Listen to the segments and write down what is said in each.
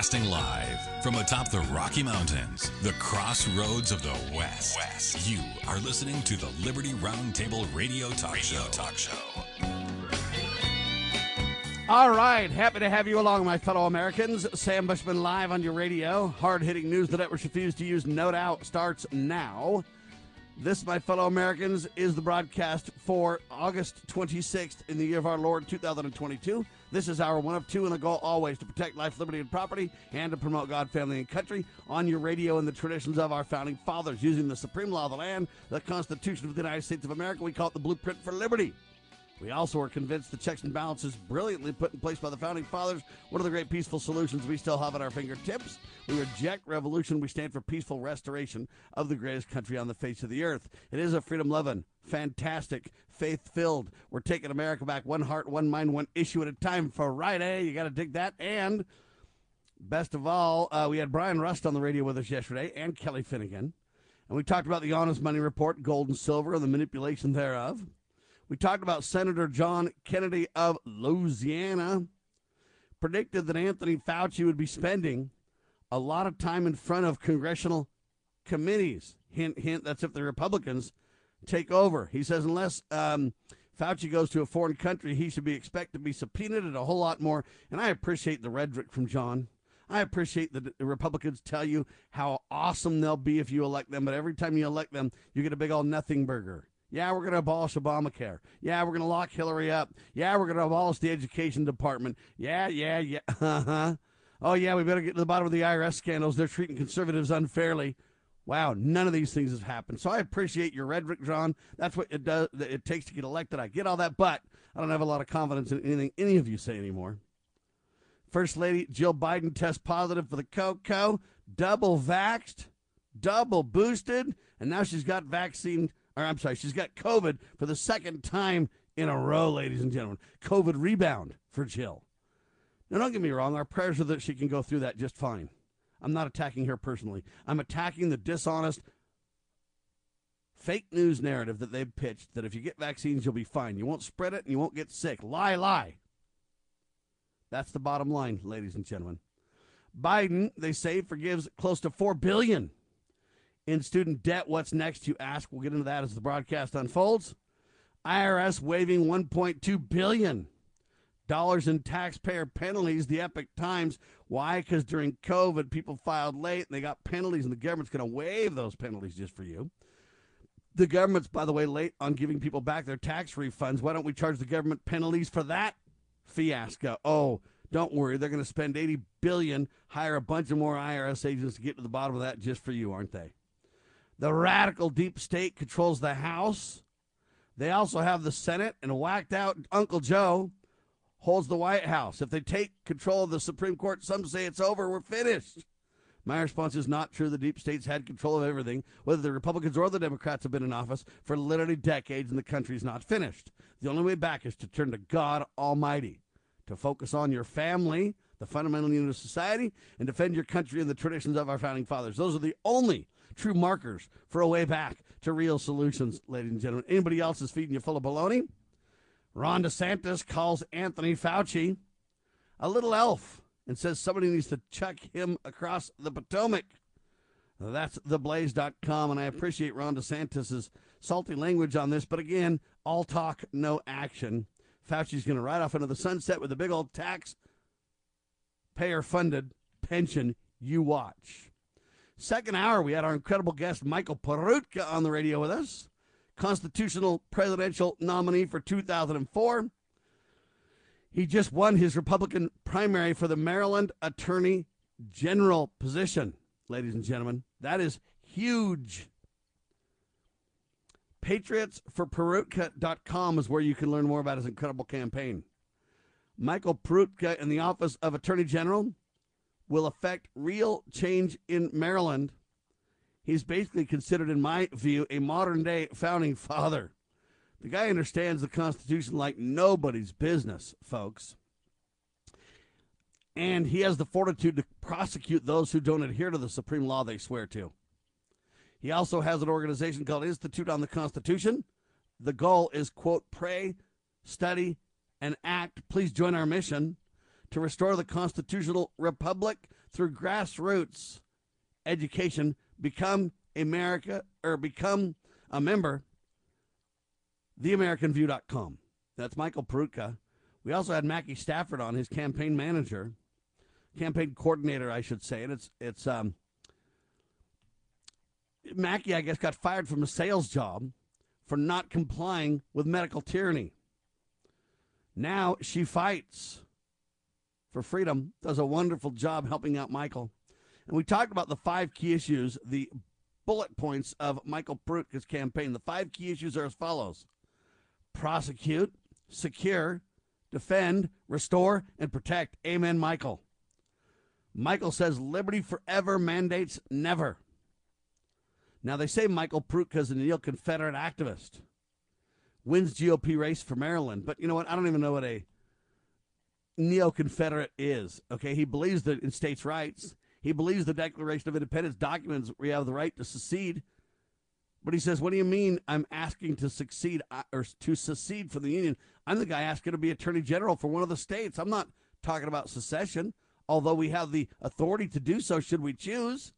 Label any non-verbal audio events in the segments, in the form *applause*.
Broadcasting live from atop the Rocky Mountains, the crossroads of the West. West. You are listening to the Liberty Roundtable Radio Talk radio Show. Talk Show. All right, happy to have you along, my fellow Americans. Sam Bushman live on your radio. Hard hitting news the networks refuse to use, no doubt, starts now. This, my fellow Americans, is the broadcast for August 26th in the year of our Lord 2022. This is our one of two and the goal always to protect life, liberty, and property and to promote God, family, and country on your radio and the traditions of our founding fathers using the supreme law of the land, the Constitution of the United States of America. We call it the blueprint for liberty. We also are convinced the checks and balances brilliantly put in place by the founding fathers, one of the great peaceful solutions we still have at our fingertips. We reject revolution. We stand for peaceful restoration of the greatest country on the face of the earth. It is a freedom loving, fantastic, faith filled. We're taking America back one heart, one mind, one issue at a time. Friday, you got to dig that. And best of all, uh, we had Brian Rust on the radio with us yesterday and Kelly Finnegan. And we talked about the honest money report, gold and silver, and the manipulation thereof. We talked about Senator John Kennedy of Louisiana predicted that Anthony Fauci would be spending a lot of time in front of congressional committees. Hint, hint, that's if the Republicans take over. He says unless um, Fauci goes to a foreign country, he should be expected to be subpoenaed and a whole lot more. And I appreciate the rhetoric from John. I appreciate that the Republicans tell you how awesome they'll be if you elect them, but every time you elect them, you get a big old nothing burger. Yeah, we're going to abolish Obamacare. Yeah, we're going to lock Hillary up. Yeah, we're going to abolish the education department. Yeah, yeah, yeah. *laughs* Uh-huh. Oh, yeah, we better get to the bottom of the IRS scandals. They're treating conservatives unfairly. Wow, none of these things have happened. So I appreciate your rhetoric, John. That's what it does. It takes to get elected. I get all that, but I don't have a lot of confidence in anything any of you say anymore. First Lady Jill Biden tests positive for the cocoa, double vaxxed, double boosted, and now she's got vaccine or I'm sorry, she's got COVID for the second time in a row, ladies and gentlemen. COVID rebound for Jill. Now, don't get me wrong, our prayers are that she can go through that just fine. I'm not attacking her personally. I'm attacking the dishonest, fake news narrative that they've pitched that if you get vaccines, you'll be fine. You won't spread it and you won't get sick. Lie, lie. That's the bottom line, ladies and gentlemen. Biden, they say, forgives close to $4 billion in student debt. What's next, you ask? We'll get into that as the broadcast unfolds. IRS waiving 1.2 billion dollars in taxpayer penalties. The Epoch Times. Why? Because during COVID, people filed late and they got penalties, and the government's going to waive those penalties just for you. The government's, by the way, late on giving people back their tax refunds. Why don't we charge the government penalties for that fiasco? Oh, don't worry, they're going to spend 80 billion, hire a bunch of more IRS agents to get to the bottom of that just for you, aren't they? The radical deep state controls the House. They also have the Senate, and whacked out Uncle Joe holds the White House. If they take control of the Supreme Court, some say it's over, we're finished. My response is not true. The deep states had control of everything, whether the Republicans or the Democrats have been in office for literally decades, and the country's not finished. The only way back is to turn to God Almighty, to focus on your family, the fundamental unit of society, and defend your country and the traditions of our founding fathers. Those are the only true markers for a way back to real solutions, ladies and gentlemen. Anybody else is feeding you full of baloney? Ron DeSantis calls Anthony Fauci a little elf and says somebody needs to chuck him across the Potomac. That's theblaze.com, and I appreciate Ron DeSantis' salty language on this, but again, all talk, no action. Fauci's going to ride off into the sunset with a big old tax payer funded pension. You watch. Second hour, we had our incredible guest, Michael Peroutka, on the radio with us, constitutional presidential nominee for 2004. He just won his Republican primary for the Maryland Attorney General position, ladies and gentlemen. That is huge. PatriotsForPeroutka.com is where you can learn more about his incredible campaign. Michael Peroutka in the Office of Attorney General will affect real change in Maryland. He's basically considered, in my view, a modern day founding father. The guy understands the Constitution like nobody's business, folks. And he has the fortitude to prosecute those who don't adhere to the supreme law they swear to. He also has an organization called Institute on the Constitution. The goal is, quote, pray, study, and act. Please join our mission to restore the constitutional republic through grassroots education, become America or become a member. TheAmericanView.com. That's Michael Peroutka. We also had Mackey Stafford on, his campaign manager, campaign coordinator, I should say, and it's it's um. Mackey, I guess, got fired from a sales job for not complying with medical tyranny. Now she fights for freedom, does a wonderful job helping out Michael. And we talked about the five key issues, the bullet points of Michael Peroutka's campaign. The five key issues are as follows prosecute, secure, defend, restore, and protect. Amen, Michael. Michael says liberty forever mandates never. Now, they say Michael Peroutka is a neo Confederate activist, wins GOP race for Maryland. But you know what? I don't even know what a neo Confederate is. Okay, he believes that in states' rights. He believes the Declaration of Independence documents we have the right to secede. But he says, "What do you mean? I'm asking to succeed or to secede from the Union? I'm the guy asking to be Attorney General for one of the states. I'm not talking about secession, although we have the authority to do so should we choose."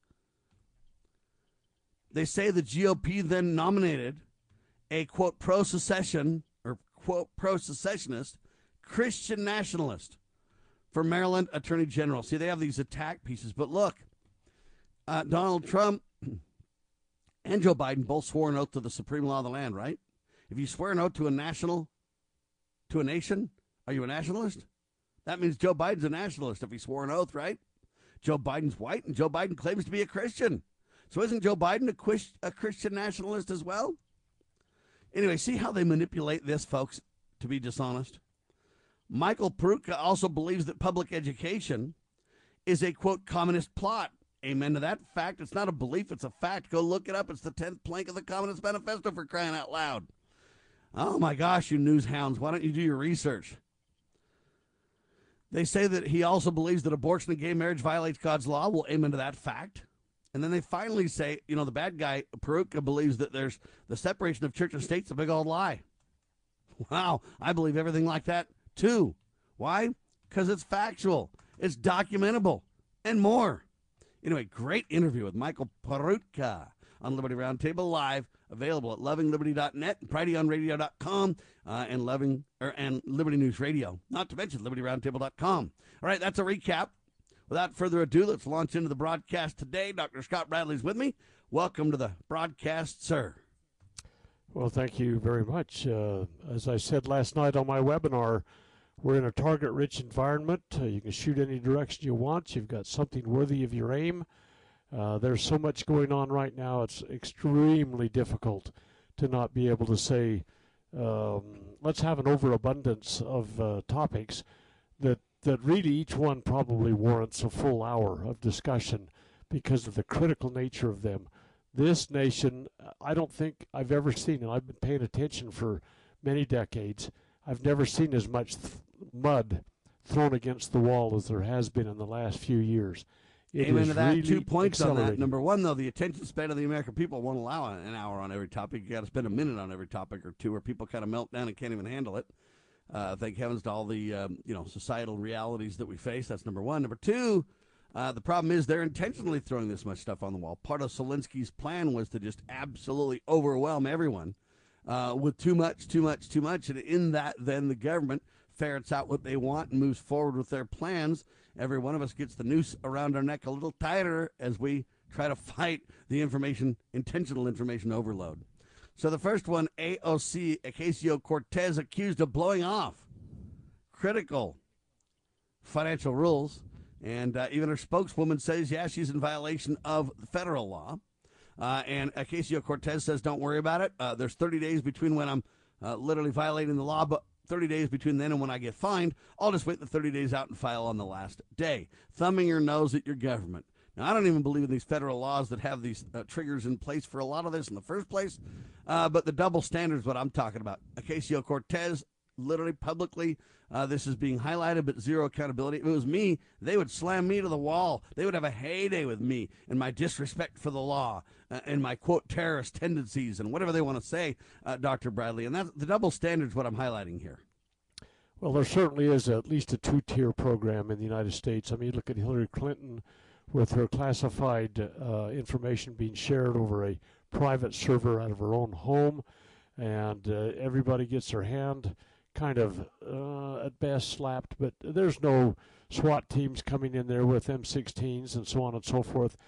They say the GOP then nominated a quote pro secession or quote pro secessionist Christian nationalist for Maryland Attorney General. See, they have these attack pieces, but look, uh, Donald Trump *clears throat* and Joe Biden both swore an oath to the supreme law of the land, right? If you swear an oath to a national, to a nation, are you a nationalist? That means Joe Biden's a nationalist if he swore an oath, right? Joe Biden's white and Joe Biden claims to be a Christian. So isn't Joe Biden a, a Christian nationalist as well? Anyway, see how they manipulate this, folks, to be dishonest? Michael Peroutka also believes that public education is a quote communist plot. Amen to that fact. It's not a belief, it's a fact. Go look it up. It's the 10th plank of the Communist Manifesto for crying out loud. Oh my gosh, you news hounds, why don't you do your research? They say that he also believes that abortion and gay marriage violates God's law. We'll aim into that fact. And then they finally say, you know, the bad guy, Peroutka, believes that there's the separation of church and state's a big old lie. Wow, I believe everything like that too. Why? Because it's factual, it's documentable, and more. Anyway, great interview with Michael Peroutka on Liberty Roundtable Live, available at lovingliberty.net, prideyonradio.com, uh, and loving or and Liberty News Radio. Not to mention libertyroundtable.com. All right, that's a recap. Without further ado, let's launch into the broadcast today. Dr. Scott Bradley's with me. Welcome to the broadcast, sir. Well, thank you very much. Uh, as I said last night on my webinar, we're in a target rich environment. Uh, you can shoot any direction you want. You've got something worthy of your aim. Uh, there's so much going on right now, it's extremely difficult to not be able to say, um, let's have an overabundance of uh, topics that, that really each one probably warrants a full hour of discussion because of the critical nature of them. This nation, I don't think I've ever seen, and I've been paying attention for many decades, I've never seen as much th- mud thrown against the wall as there has been in the last few years. It Amen to that. Really Two points on that. Number one, though, the attention span of the American people won't allow an hour on every topic. You got to spend a minute on every topic or two, where people kind of melt down and can't even handle it. Uh, thank heavens to all the um, you know societal realities that we face. That's number one. Number two, uh, the problem is they're intentionally throwing this much stuff on the wall. Part of Alinsky's plan was to just absolutely overwhelm everyone uh, with too much, too much, too much, and in that, then the government ferrets out what they want and moves forward with their plans. Every one of us gets the noose around our neck a little tighter as we try to fight the information, intentional information overload. So the first one, AOC Ocasio Cortez accused of blowing off critical financial rules. And uh, even her spokeswoman says, yeah, she's in violation of federal law. Uh, and Ocasio Cortez says, don't worry about it. Uh, there's 30 days between when I'm uh, literally violating the law, but 30 days between then and when I get fined, I'll just wait the 30 days out and file on the last day, thumbing your nose at your government. Now, I don't even believe in these federal laws that have these uh, triggers in place for a lot of this in the first place, uh, but the double standard is what I'm talking about. Ocasio Cortez literally publicly uh, this is being highlighted, but zero accountability. If it was me, they would slam me to the wall. They would have a heyday with me and my disrespect for the law and my quote terrorist tendencies and whatever they want to say, uh, Dr. Bradley. And that the double standard is what I'm highlighting here. Well, there certainly is at least a two tier program in the United States. I mean, look at Hillary Clinton with her classified uh, information being shared over a private server out of her own home, and uh, everybody gets their hand kind of uh, at best slapped, but there's no SWAT teams coming in there with M16s and so on and so forth, uh,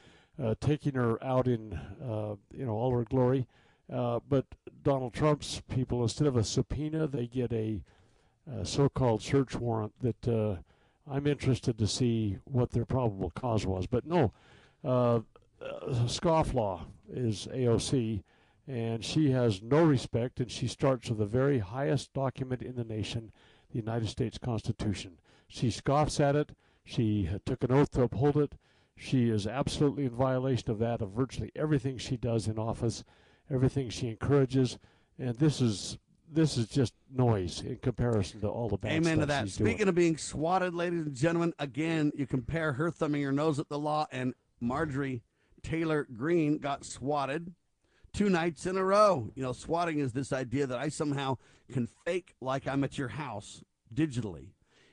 taking her out in uh, you know all her glory. Uh, but Donald Trump's people, instead of a subpoena, they get a uh, so-called search warrant that uh, I'm interested to see what their probable cause was. But no, uh, scofflaw is AOC, and she has no respect, and she starts with the very highest document in the nation, the United States Constitution. She scoffs at it. She took an oath to uphold it. She is absolutely in violation of that, of virtually everything she does in office, everything she encourages, and this is this is just noise in comparison to all the bad Amen to that. Speaking doing. of being swatted, ladies and gentlemen, again, you compare her thumbing her nose at the law and Marjorie Taylor Greene got swatted two nights in a row. You know, swatting is this idea that I somehow can fake like I'm at your house digitally.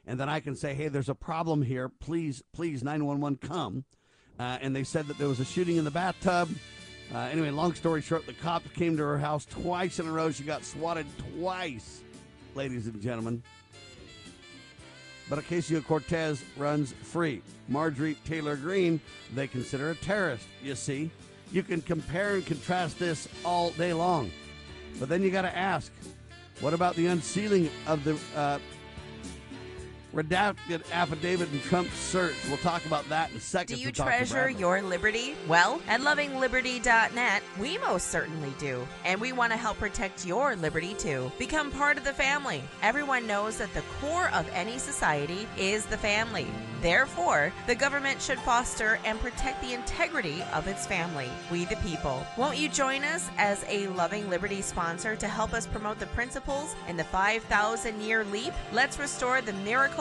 And then I can say, hey, there's a problem here. Please, please, 911 come. Uh, and they said that there was a shooting in the bathtub. Uh, anyway, long story short, the cops came to her house twice in a row. She got swatted twice, ladies and gentlemen. But Ocasio Cortez runs free. Marjorie Taylor Greene, they consider a terrorist. You see, you can compare and contrast this all day long. But then you got to ask what about the unsealing of the uh, redacted affidavit in Trump's search. We'll talk about that in a second. Do you treasure your liberty? Well, at lovingliberty.net, we most certainly do. And we want to help protect your liberty too. Become part of the family. Everyone knows that the core of any society is the family. Therefore, the government should foster and protect the integrity of its family, we the people. Won't you join us as a Loving Liberty sponsor to help us promote the principles in the 5,000 year leap? Let's restore the miracle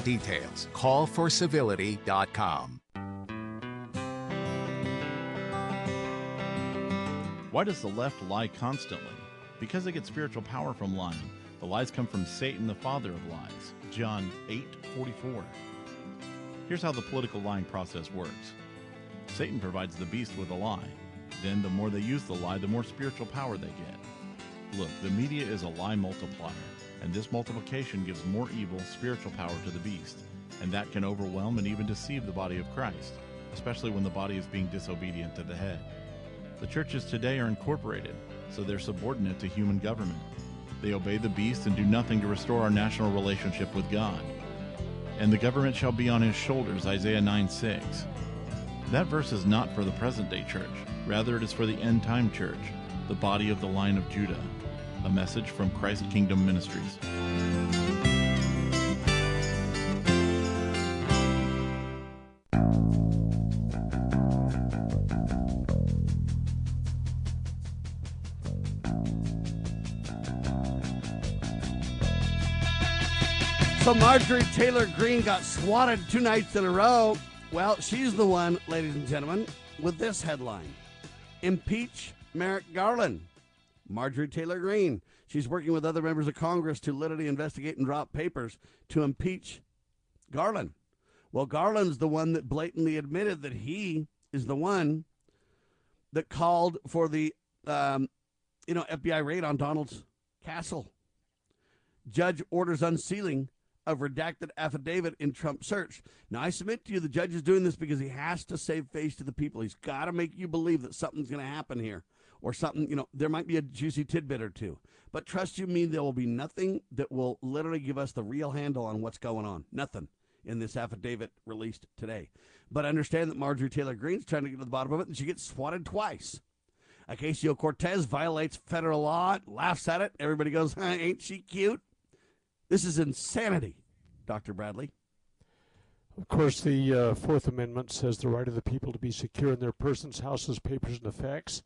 details. Callforcivility.com. Why does the left lie constantly? Because they get spiritual power from lying. The lies come from Satan, the father of lies. John 8:44. Here's how the political lying process works. Satan provides the beast with a lie. Then the more they use the lie, the more spiritual power they get. Look, the media is a lie multiplier, and this multiplication gives more evil spiritual power to the beast, and that can overwhelm and even deceive the body of Christ, especially when the body is being disobedient to the head. The churches today are incorporated, so they're subordinate to human government. They obey the beast and do nothing to restore our national relationship with God. And the government shall be on his shoulders, Isaiah 9 6. That verse is not for the present day church, rather, it is for the end time church, the body of the line of Judah. A message from Christ Kingdom Ministries. So Marjorie Taylor Greene got swatted two nights in a row. Well, she's the one, ladies and gentlemen, with this headline Impeach Merrick Garland. Marjorie Taylor Greene. She's working with other members of Congress to literally investigate and drop papers to impeach Garland. Well, Garland's the one that blatantly admitted that he is the one that called for the, um, you know, FBI raid on Donald's castle. Judge orders unsealing of redacted affidavit in Trump search. Now, I submit to you the judge is doing this because he has to save face to the people. He's got to make you believe that something's going to happen here or something, you know, there might be a juicy tidbit or two. But trust you me, there will be nothing that will literally give us the real handle on what's going on. Nothing in this affidavit released today. But understand that Marjorie Taylor Greene's trying to get to the bottom of it, and she gets swatted twice. Ocasio Cortez violates federal law, laughs at it. Everybody goes, ain't she cute? This is insanity. Dr. Bradley? Of course, the uh, Fourth Amendment says the right of the people to be secure in their persons, houses, papers, and effects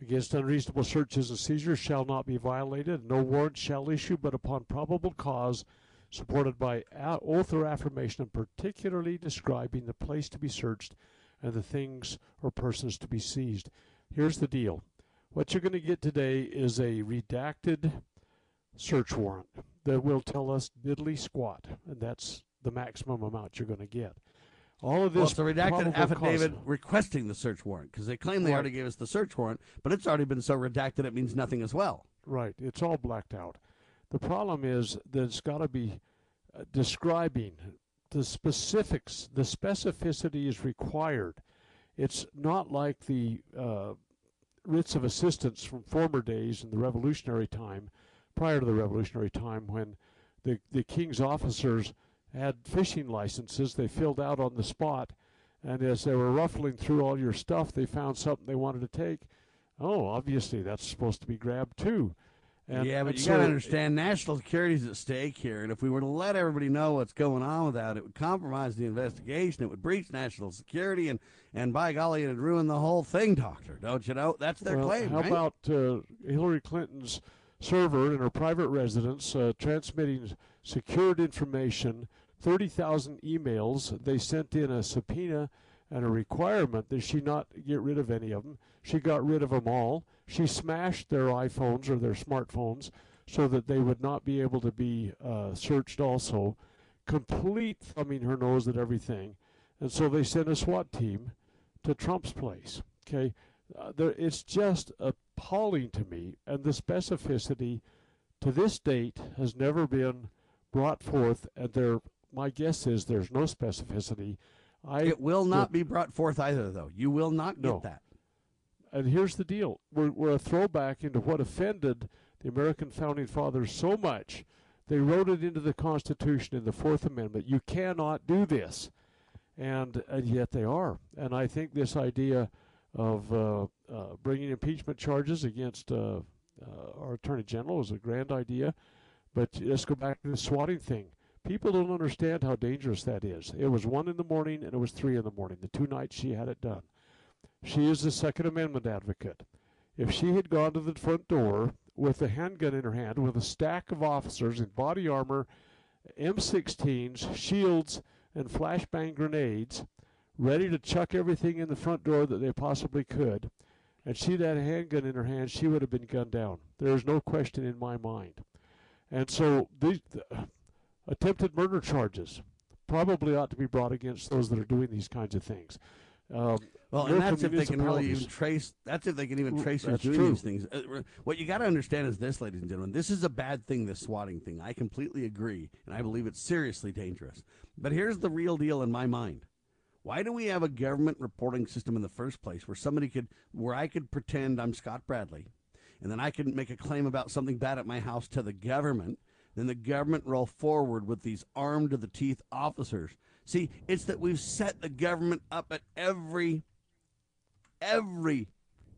against unreasonable searches and seizures shall not be violated. No warrant shall issue but upon probable cause supported by oath or affirmation and particularly describing the place to be searched and the things or persons to be seized. Here's the deal. What you're going to get today is a redacted search warrant that will tell us diddly squat, and that's the maximum amount you're going to get. All of this. Well, it's a redacted affidavit requesting the search warrant because they claim they Right. already gave us the search warrant, but it's already been so redacted it means nothing as well. Right. It's all blacked out. The problem is that it's got to be uh, describing the specifics. The specificity is required. It's not like the uh, writs of assistance from former days in the Revolutionary time, prior to the Revolutionary time, when the the king's officers had fishing licenses they filled out on the spot, and as they were ruffling through all your stuff, they found something they wanted to take. Oh, obviously that's supposed to be grabbed too. And, yeah, but you so- got to understand national security is at stake here, and if we were to let everybody know what's going on with that, it would compromise the investigation. It would breach national security, and and by golly, it'd ruin the whole thing, Doctor. Don't you know? That's their well, claim, How right? about uh, Hillary Clinton's server in her private residence uh, transmitting secured information, 30,000 emails? They sent in a subpoena and a requirement that she not get rid of any of them. She got rid of them all. She smashed their iPhones or their smartphones so that they would not be able to be uh, searched also. Complete thumbing her nose at everything. And so they sent a SWAT team to Trump's place. Okay, uh, there, it's just appalling to me, and the specificity to this date has never been brought forth. And there, my guess is there's no specificity. I it will not be brought forth either, though. You will not get No. that. and here's the deal: we're, we're a throwback into what offended the American founding fathers so much. They wrote it into the Constitution in the Fourth Amendment. You cannot do this, and and yet they are. And I think this idea of uh, uh, bringing impeachment charges against uh, uh, our Attorney General is a grand idea. But let's go back to the swatting thing. People don't understand how dangerous that is. It was one in the morning and it was three in the morning. The two nights she had it done. She is a Second Amendment advocate. If she had gone to the front door with a handgun in her hand, with a stack of officers in body armor, M16s, shields, and flashbang grenades, ready to chuck everything in the front door that they possibly could, and she'd had a handgun in her hand, she would have been gunned down. There is no question in my mind. And so these attempted murder charges probably ought to be brought against those that are doing these kinds of things. Um, Well, and that's if they can really even trace. That's if they can even trace who's doing true. these things. Uh, what you got to understand is this, ladies and gentlemen. This is a bad thing. This swatting thing. I completely agree, and I believe it's seriously dangerous. But here's the real deal in my mind. Why do we have a government reporting system in the first place, where somebody could, where I could pretend I'm Scott Bradley, and then I could make a claim about something bad at my house to the government, then the government roll forward with these armed to the teeth officers. See, it's that we've set the government up at every every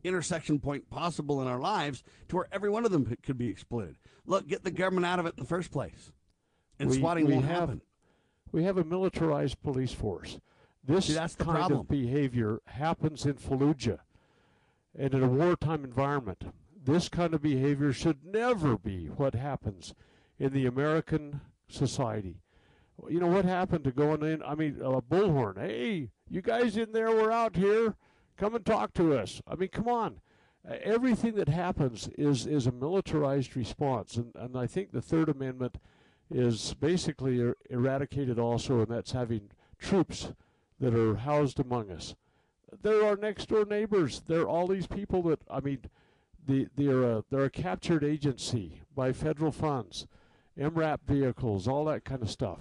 intersection point possible in our lives to where every one of them could- be exploited. Look, get the government out of it in the first place. And We- swatting we won't have- happen. We have a militarized police force. This See, that's the kind problem. of behavior happens in Fallujah and in a wartime environment. This kind of behavior should never be what happens in the American society. You know what happened to going in? I mean, a bullhorn. Hey, you guys in there? We're out here. Come and talk to us. I mean, come on. Everything that happens is is a militarized response, and and I think the Third Amendment is basically er- eradicated also, and that's having troops that are housed among us. They're our next door neighbors. They're all these people that I mean, the they're a, they're a captured agency by federal funds, MRAP vehicles, all that kind of stuff.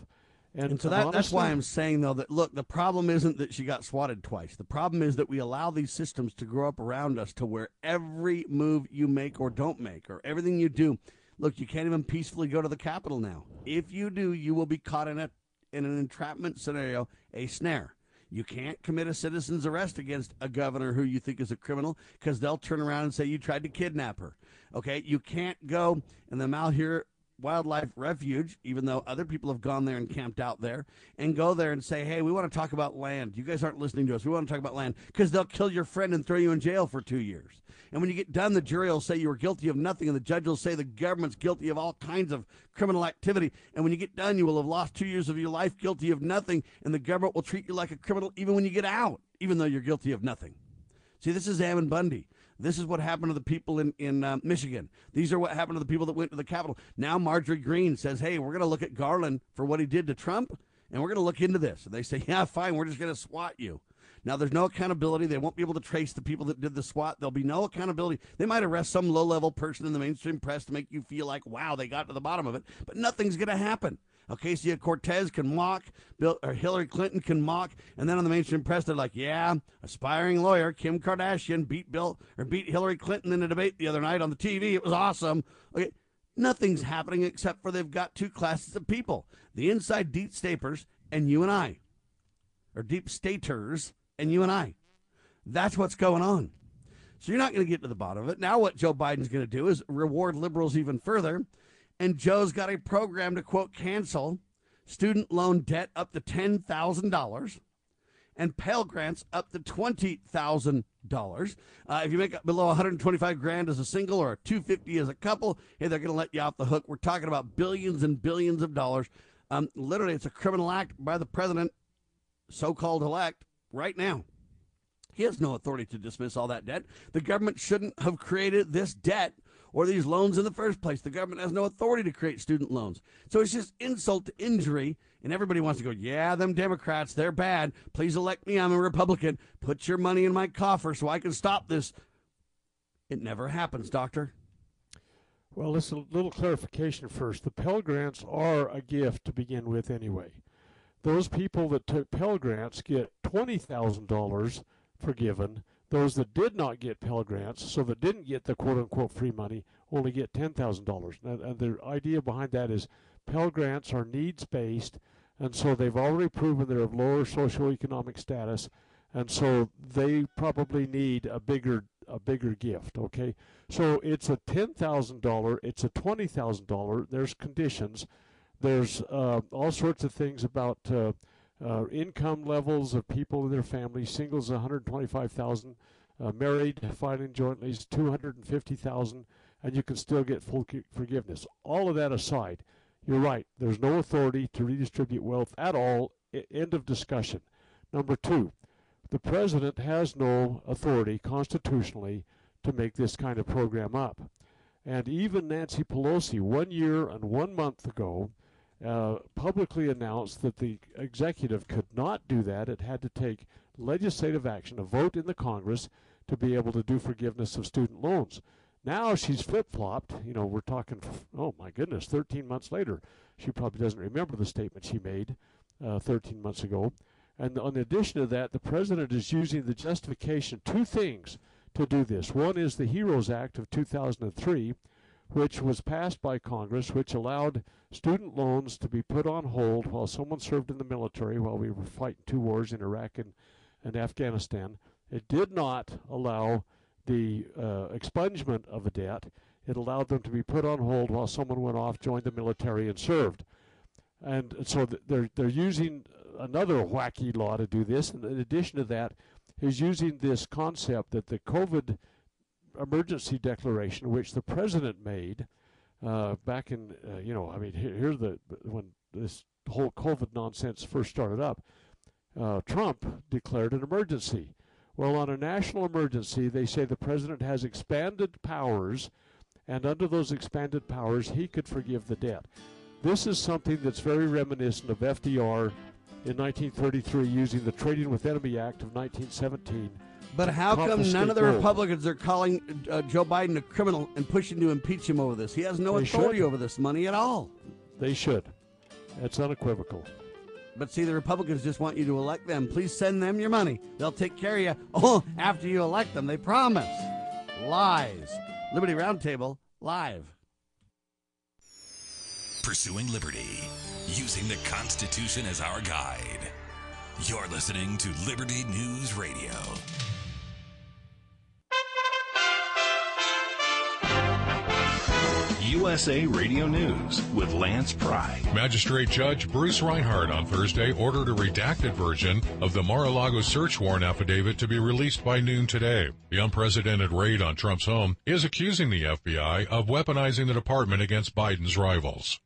And, And so that, that's why I'm saying, though, that look, the problem isn't that she got swatted twice. The problem is that we allow these systems to grow up around us to where every move you make or don't make, or everything you do, look, you can't even peacefully go to the Capitol now. If you do, you will be caught in a in an entrapment scenario, a snare. You can't commit a citizen's arrest against a governor who you think is a criminal because they'll turn around and say you tried to kidnap her. Okay, you can't go and them out here Wildlife Refuge, even though other people have gone there and camped out there, and go there and say, hey, we want to talk about land. You guys aren't listening to us. We want to talk about land because they'll kill your friend and throw you in jail for two years. And when you get done, the jury will say you were guilty of nothing, and the judge will say the government's guilty of all kinds of criminal activity. And when you get done, you will have lost two years of your life guilty of nothing, and the government will treat you like a criminal even when you get out, even though you're guilty of nothing. See, this is Ammon Bundy. This is what happened to the people in in uh, Michigan. These are what happened to the people that went to the Capitol. Now Marjorie Greene says, "Hey, we're going to look at Garland for what he did to Trump, and we're going to look into this." And they say, "Yeah, fine. We're just going to swat you." Now there's no accountability. They won't be able to trace the people that did the SWAT. There'll be no accountability. They might arrest some low-level person in the mainstream press to make you feel like, "Wow, they got to the bottom of it," but nothing's going to happen. Ocasio Cortez can mock, Bill, or Hillary Clinton can mock, and then on the mainstream press they're like, "Yeah, aspiring lawyer Kim Kardashian beat Bill or beat Hillary Clinton in a debate the other night on the TV. It was awesome." Okay, nothing's happening except for they've got two classes of people: the inside deep stapers and you and I, or deep staters and you and I. That's what's going on. So you're not going to get to the bottom of it. Now, what Joe Biden's going to do is reward liberals even further and Joe's got a program to quote cancel student loan debt up to ten thousand dollars and Pell Grants up to twenty thousand uh, dollars. If you make below one hundred twenty-five grand as a single or two fifty as a couple, hey, they're going to let you off the hook. We're talking about billions and billions of dollars. Um, literally, it's a criminal act by the president, so-called elect, right now. He has no authority to dismiss all that debt. The government shouldn't have created this debt or these loans in the first place. The government has no authority to create student loans. So it's just insult to injury. And everybody wants to go, yeah, them Democrats, they're bad. Please elect me. I'm a Republican. Put your money in my coffer so I can stop this. It never happens, Doctor. Well, listen, a little clarification first. The Pell Grants are a gift to begin with anyway. Those people that took Pell Grants get $20,000 forgiven those that did not get Pell Grants, so that didn't get the quote unquote free money, only get $10,000. And the idea behind that is Pell Grants are needs based, and so they've already proven they're of lower socioeconomic status, and so they probably need a bigger a bigger gift. Okay, so it's a ten thousand dollar, it's a twenty thousand dollar. There's conditions. There's uh, all sorts of things about. Uh, uh, income levels of people in their families. Singles 125,000, uh, married filing jointly is 250,000, and you can still get full forgiveness. All of that aside, you're right. There's no authority to redistribute wealth at all. I- end of discussion. Number two, the president has no authority constitutionally to make this kind of program up. And even Nancy Pelosi, one year and one month ago, uh, publicly announced that the executive could not do that. It had to take legislative action, a vote in the Congress, to be able to do forgiveness of student loans. Now she's flip flopped. You know, we're talking, oh my goodness, 13 months later. She probably doesn't remember the statement she made uh, 13 months ago. And in addition to that, the president is using the justification, two things to do this. One is the HEROES Act of 2003 which was passed by Congress, which allowed student loans to be put on hold while someone served in the military while we were fighting two wars in Iraq and, and Afghanistan. It did not allow the uh, expungement of a debt. It allowed them to be put on hold while someone went off, joined the military, and served. And so they're they're using another wacky law to do this. And in addition to that, is using this concept that the COVID emergency declaration which the president made uh, back in, uh, you know, I mean, here, here's the when this whole COVID nonsense first started up. Uh, Trump declared an emergency. Well, on a national emergency, they say the president has expanded powers, and under those expanded powers, he could forgive the debt. This is something that's very reminiscent of FDR in 1933 using the Trading with Enemy Act of 1917 but how come none of the. Republicans are calling uh, Joe Biden a criminal and pushing to impeach him over this? He has no they authority should. over this money at all. They should. That's unequivocal. But see, the Republicans just want you to elect them. Please send them your money. They'll take care of you. *laughs* Oh, after you elect them, they promise. Lies. Liberty Roundtable, live. Pursuing liberty, using the Constitution as our guide. You're listening to Liberty News Radio. USA Radio News with Lance Pry. Magistrate Judge Bruce Reinhart on Thursday ordered a redacted version of the Mar-a-Lago search warrant affidavit to be released by noon today. The unprecedented raid on Trump's home is accusing the FBI of weaponizing the department against Biden's rivals.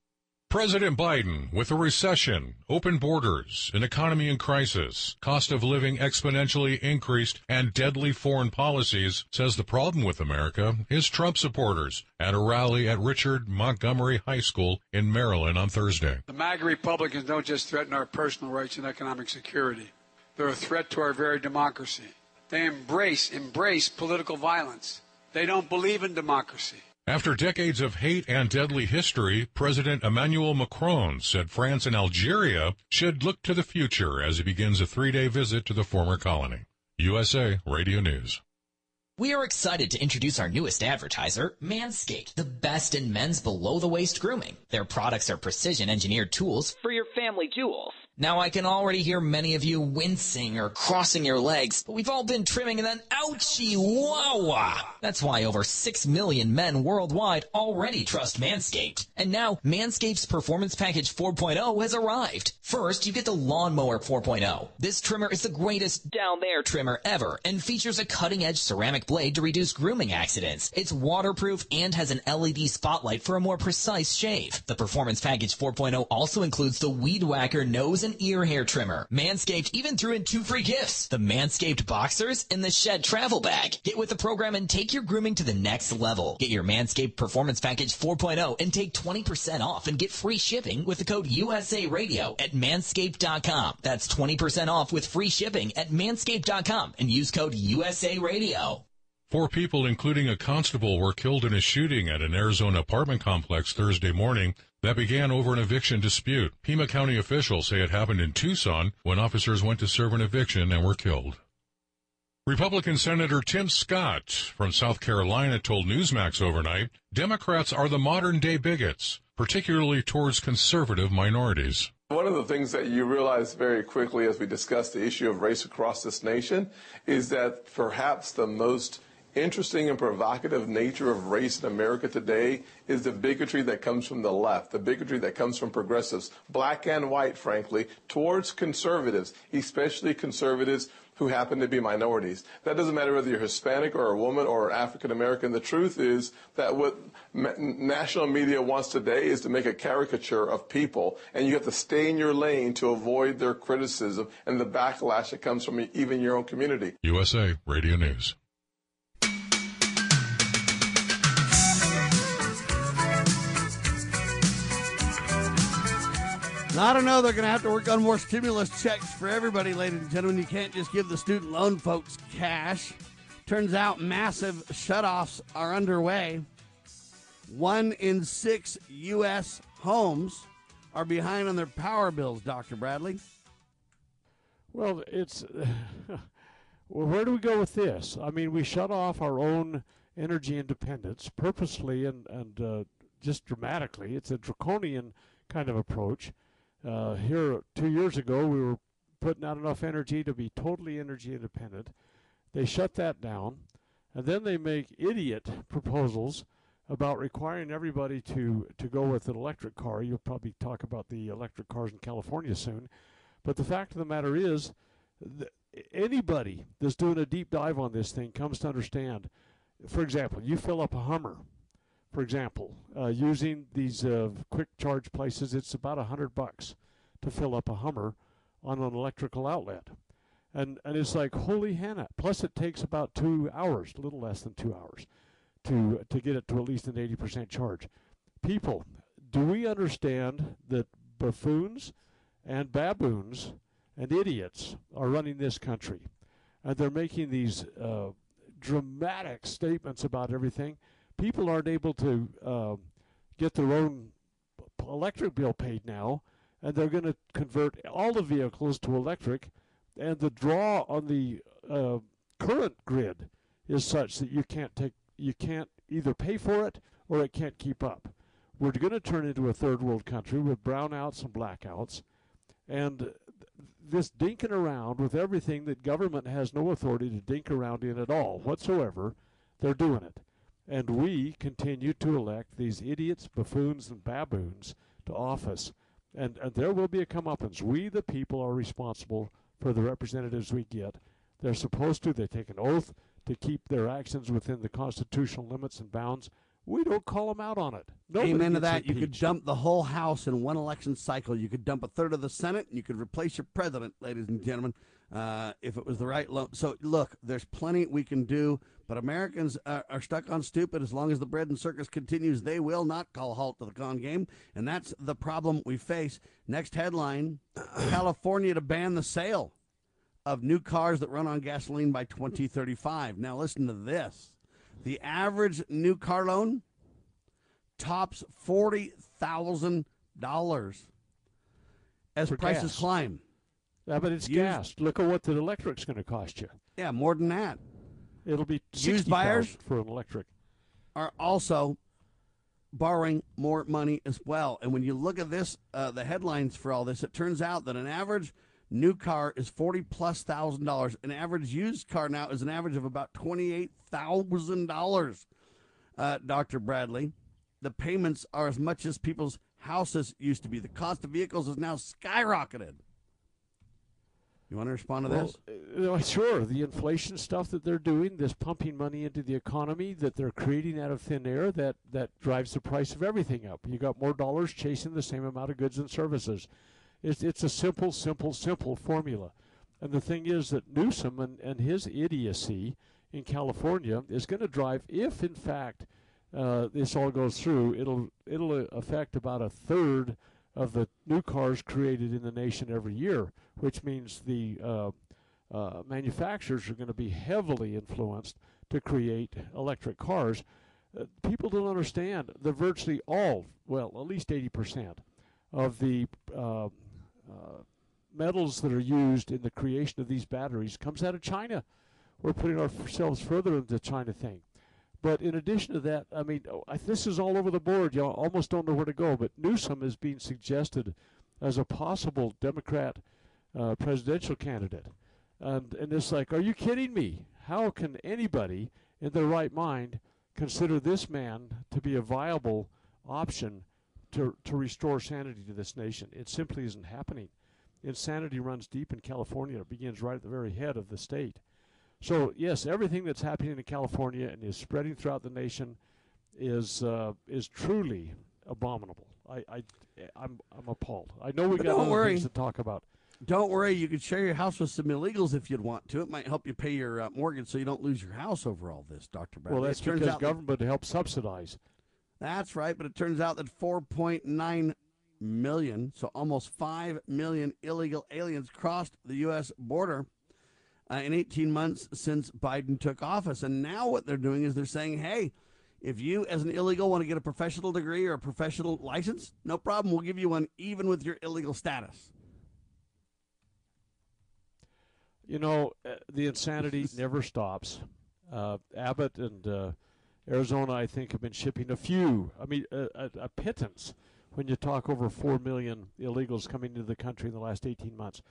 President Biden, with a recession, open borders, an economy in crisis, cost of living exponentially increased, and deadly foreign policies, says the problem with America is Trump supporters at a rally at Richard Montgomery High School in Maryland on Thursday. The MAGA Republicans don't just threaten our personal rights and economic security. They're a threat to our very democracy. They embrace, embrace political violence. They don't believe in democracy. After decades of hate and deadly history, President Emmanuel Macron said France and Algeria should look to the future as he begins a three-day visit to the former colony. USA Radio News. We are excited to introduce our newest advertiser, Manscaped, the best in men's below-the-waist grooming. Their products are precision-engineered tools for your family jewels. Now I can already hear many of you wincing or crossing your legs, but we've all been trimming and then ouchie wah That's why over 6 million men worldwide already trust Manscaped. And now Manscaped's Performance Package 4.0 has arrived. First, you get the Lawnmower 4.0. This trimmer is the greatest down there trimmer ever and features a cutting edge ceramic blade to reduce grooming accidents. It's waterproof and has an LED spotlight for a more precise shave. The Performance Package 4.0 also includes the Weed Whacker nose and an ear hair trimmer. Manscaped even threw in two free gifts. The Manscaped Boxers and the Shed Travel Bag. Get with the program and take your grooming to the next level. Get your Manscaped Performance Package 4.0 and take 20% off and get free shipping with the code USA Radio at manscaped.com. That's 20% off with free shipping at manscaped.com and use code USA Radio. Four people, including a constable, were killed in a shooting at an Arizona apartment complex Thursday morning that began over an eviction dispute. Pima County officials say it happened in Tucson when officers went to serve an eviction and were killed. Republican Senator Tim Scott from South Carolina told Newsmax overnight Democrats are the modern day bigots, particularly towards conservative minorities. One of the things that you realize very quickly as we discuss the issue of race across this nation is that perhaps the most interesting and provocative nature of race in America today is the bigotry that comes from the left, the bigotry that comes from progressives, black and white, frankly, towards conservatives, especially conservatives who happen to be minorities. That doesn't matter whether you're Hispanic or a woman or African American. The truth is that what national media wants today is to make a caricature of people, and you have to stay in your lane to avoid their criticism and the backlash that comes from even your own community. USA Radio News. I don't know. They're going to have to work on more stimulus checks for everybody, ladies and gentlemen. You can't just give the student loan folks cash. Turns out massive shutoffs are underway. One in six U.S. homes are behind on their power bills, Dr. Bradley. Well, it's. *sighs* well, where do we go with this? I mean, we shut off our own energy independence purposely and, and uh, just dramatically. It's a draconian kind of approach. Uh, here, two years ago, we were putting out enough energy to be totally energy independent. They shut that down, and then they make idiot proposals about requiring everybody to, to go with an electric car. You'll probably talk about the electric cars in California soon. But the fact of the matter is, anybody that's doing a deep dive on this thing comes to understand. For example, you fill up a Hummer for example, uh, using these uh, quick charge places, it's about a hundred bucks to fill up a Hummer on an electrical outlet, and and it's like holy Hannah. Plus, it takes about two hours, a little less than two hours, to to get it to at least an eighty percent charge. People, do we understand that buffoons and baboons and idiots are running this country, and they're making these uh, dramatic statements about everything? People aren't able to uh, get their own electric bill paid now, and they're going to convert all the vehicles to electric, and the draw on the uh, current grid is such that you can't take you can't either pay for it or it can't keep up. We're going to turn into a third world country with brownouts and blackouts, and this dinking around with everything that government has no authority to dink around in at all whatsoever, they're doing it And we continue to elect these idiots, buffoons, and baboons to office. And, and there will be a comeuppance. We, the people, are responsible for the representatives we get. They're supposed to. They take an oath to keep their actions within the constitutional limits and bounds. We don't call them out on it. Nobody Amen to that. You could impeached. dump the whole House in one election cycle. You could dump a third of the Senate, and you could replace your president, ladies and gentlemen, uh, if it was the right loan. So, look, there's plenty we can do, but Americans are, are stuck on stupid. As long as the bread and circus continues, they will not call halt to the con game, and that's the problem we face. Next headline *clears throat* California to ban the sale of new cars that run on gasoline by 2035. Now, listen to this. The average new car loan tops $40,000 as For prices gas. climb. Yeah, but it's Used- gas. Look at what the electric's going to cost you. Yeah, more than that. It'll be Used buyers? 60,000 for an electric. Are also borrowing more money as well. And when you look at this, uh, the headlines for all this, it turns out that an average new car is forty plus thousand dollars. An average used car now is an average of about twenty eight thousand dollars. Uh, Doctor Bradley, the payments are as much as people's houses used to be. The cost of vehicles is now skyrocketed. You want to respond to this? Well, uh, sure. The inflation stuff that they're doing, this pumping money into the economy that they're creating out of thin air, that, that drives the price of everything up. You got more dollars chasing the same amount of goods and services. It's, it's a simple, simple, simple formula. And the thing is that Newsom and, and his idiocy in California is going to drive, if in fact uh, this all goes through, it'll it'll uh, affect about a third of the new cars created in the nation every year, which means the uh, uh, manufacturers are going to be heavily influenced to create electric cars. Uh, people don't understand that virtually all, well, at least 80% of the uh, uh, metals that are used in the creation of these batteries comes out of China. We're putting ourselves further into the China thing. But in addition to that, I mean, this is all over the board. You almost don't know where to go. But Newsom is being suggested as a possible Democrat uh, presidential candidate, and and it's like, are you kidding me? How can anybody in their right mind consider this man to be a viable option to to restore sanity to this nation? It simply isn't happening. Insanity runs deep in California. It begins right at the very head of the state. So yes, everything that's happening in California and is spreading throughout the nation is uh, is truly abominable. I, I I'm I'm appalled. I know we But got other worry. things to talk about. Don't worry, you could share your house with some illegals if you'd want to. It might help you pay your uh, mortgage so you don't lose your house over all this, Doctor Bradley. well, that's because out that- government helps subsidize. That's right, but it turns out that 4.9 million, so almost 5 million illegal aliens crossed the U.S. border uh, in 18 months since Biden took office. And now what they're doing is they're saying, hey, if you, as an illegal, want to get a professional degree or a professional license, no problem. We'll give you one even with your illegal status. You know, uh, the insanity *laughs* never stops. Uh, Abbott and uh, Arizona, I think, have been shipping a few. I mean, a, a, a pittance when you talk over four million illegals coming into the country in the last 18 months.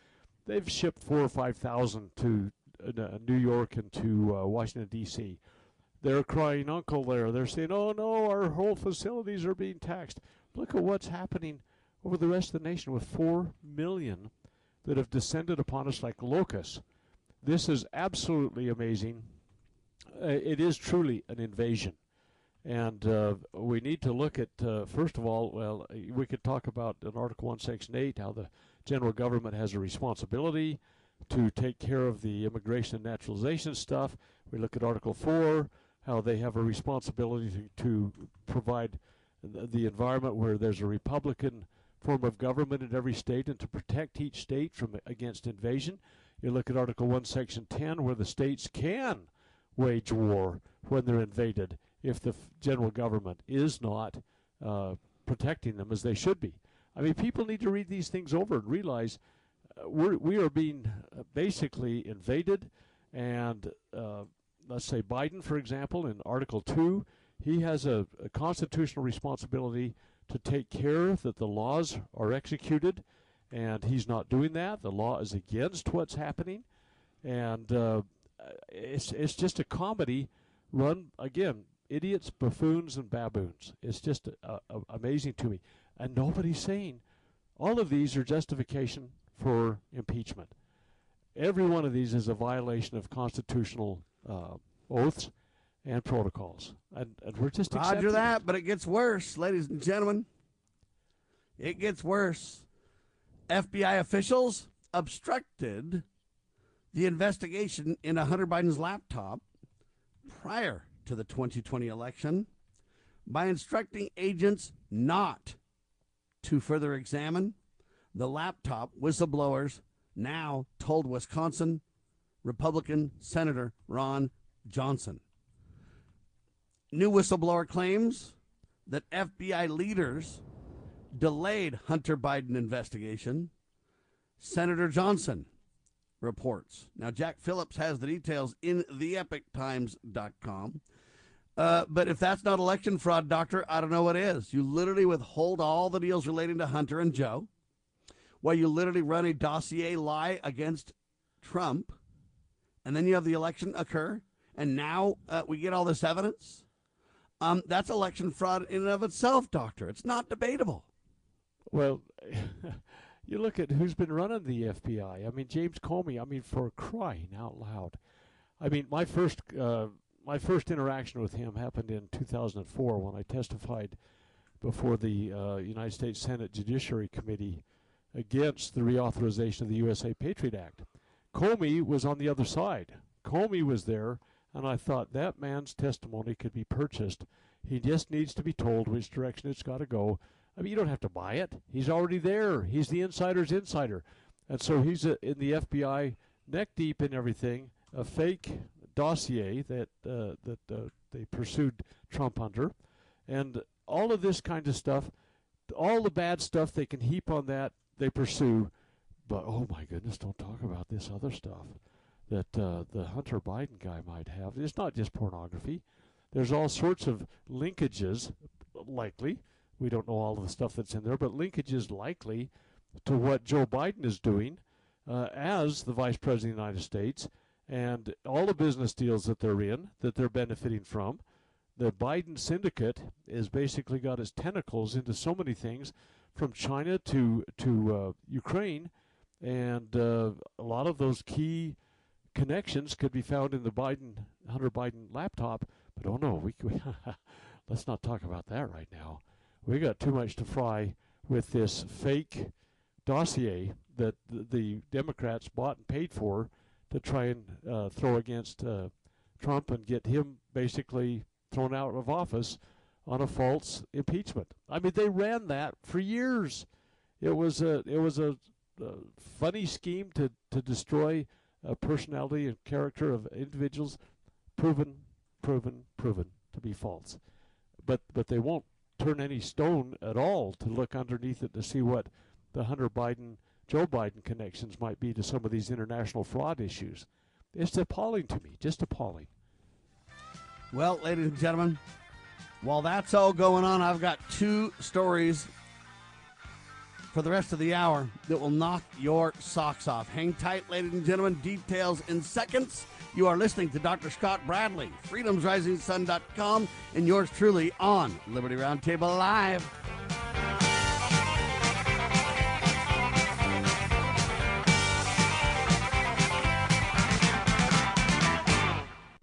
They've shipped four or five thousand to uh, New York and to uh, Washington D.C. They're crying uncle there. They're saying, "Oh no, our whole facilities are being taxed." Look at what's happening over the rest of the nation with four million that have descended upon us like locusts. This is absolutely amazing. Uh, it is truly an invasion. And uh, we need to look at, uh, first of all, well, we could talk about in Article 1, Section 8, how the general government has a responsibility to take care of the immigration and naturalization stuff. We look at Article 4, how they have a responsibility to, to provide the, environment where there's a Republican form of government in every state and to protect each state from against invasion. You look at Article 1, Section 10, where the states can wage war when they're invaded if the general government is not uh, protecting them as they should be. I mean, people need to read these things over and realize uh, we're, we are being uh, basically invaded. And uh, let's say Biden, for example, in Article 2, he has a, a constitutional responsibility to take care that the laws are executed, and he's not doing that. The law is against what's happening, and uh, it's it's just a comedy run again idiots, buffoons, and baboons. It's just uh, uh, amazing to me. And nobody's saying all of these are justification for impeachment. Every one of these is a violation of constitutional uh, oaths and protocols. And, and we're just Roger that, it. but it gets worse, ladies and gentlemen. It gets worse. FBI officials obstructed the investigation into Hunter Biden's laptop prior to the 2020 election by instructing agents not to further examine the laptop whistleblowers now told Wisconsin Republican Senator Ron Johnson. New whistleblower claims that FBI leaders delayed Hunter Biden investigation. Senator Johnson reports. Now, Jack Phillips has the details in theepochtimes.com. Uh, but if that's not election fraud, doctor, I don't know what is. You literally withhold all the deals relating to Hunter and Joe, while you literally run a dossier lie against Trump, and then you have the election occur, and now uh, we get all this evidence. Um, that's election fraud in and of itself, doctor. It's not debatable. Well, *laughs* you look at who's been running the FBI. I mean, James Comey. I mean, for crying out loud. I mean, my first uh, my first interaction with him happened in 2004 when I testified before the uh, United States Senate Judiciary Committee against the reauthorization of the USA Patriot Act. Comey was on the other side. Comey was there, and I thought that man's testimony could be purchased. He just needs to be told which direction it's got to go I mean, you don't have to buy it. He's already there. He's the insider's insider. And so he's a, in the FBI neck deep in everything, a fake dossier that uh, that uh, they pursued Trump under, and all of this kind of stuff, all the bad stuff they can heap on that they pursue, but oh my goodness, don't talk about this other stuff that uh, the Hunter Biden guy might have. It's not just pornography. There's all sorts of linkages, likely, we don't know all of the stuff that's in there, but linkages likely to what Joe Biden is doing uh, as the Vice President of the United States and all the business deals that they're in, that they're benefiting from. The Biden syndicate has basically got its tentacles into so many things, from China to to uh, Ukraine, and uh, a lot of those key connections could be found in the Biden Hunter Biden laptop. But oh no, we, *laughs* we let's not talk about that right now we got too much to fry with this fake dossier that the, the Democrats bought and paid for to try and uh, throw against uh, Trump and get him basically thrown out of office on a false impeachment. I mean, they ran that for years. It was a it was a, a funny scheme to to destroy a personality and character of individuals, proven, proven, proven to be false. But but they won't turn any stone at all to look underneath it to see what the Hunter Biden, Joe Biden connections might be to some of these international fraud issues. It's appalling to me, just appalling. Well, ladies and gentlemen, while that's all going on, I've got two stories for the rest of the hour that will knock your socks off. Hang tight, ladies and gentlemen. Details in seconds. You are listening to Dr. Scott Bradley, freedomsrisingsun.com, and yours truly on Liberty Roundtable Live.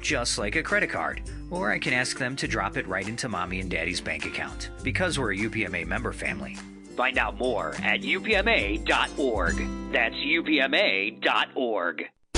just like a credit card. Or I can ask them to drop it right into mommy and daddy's bank account, because we're a UPMA member family. Find out more at upma.org. That's upma.org.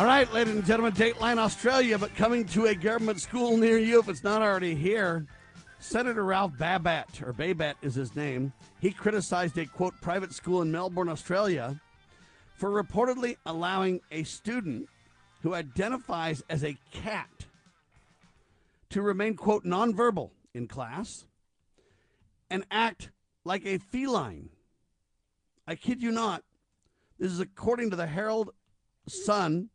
All right, ladies and gentlemen, Dateline Australia, but coming to a government school near you if it's not already here. Senator Ralph Babat, or Babat is his name, he criticized a quote private school in Melbourne, Australia, for reportedly allowing a student who identifies as a cat to remain quote nonverbal in class and act like a feline. I kid you not. This is according to the Herald Sun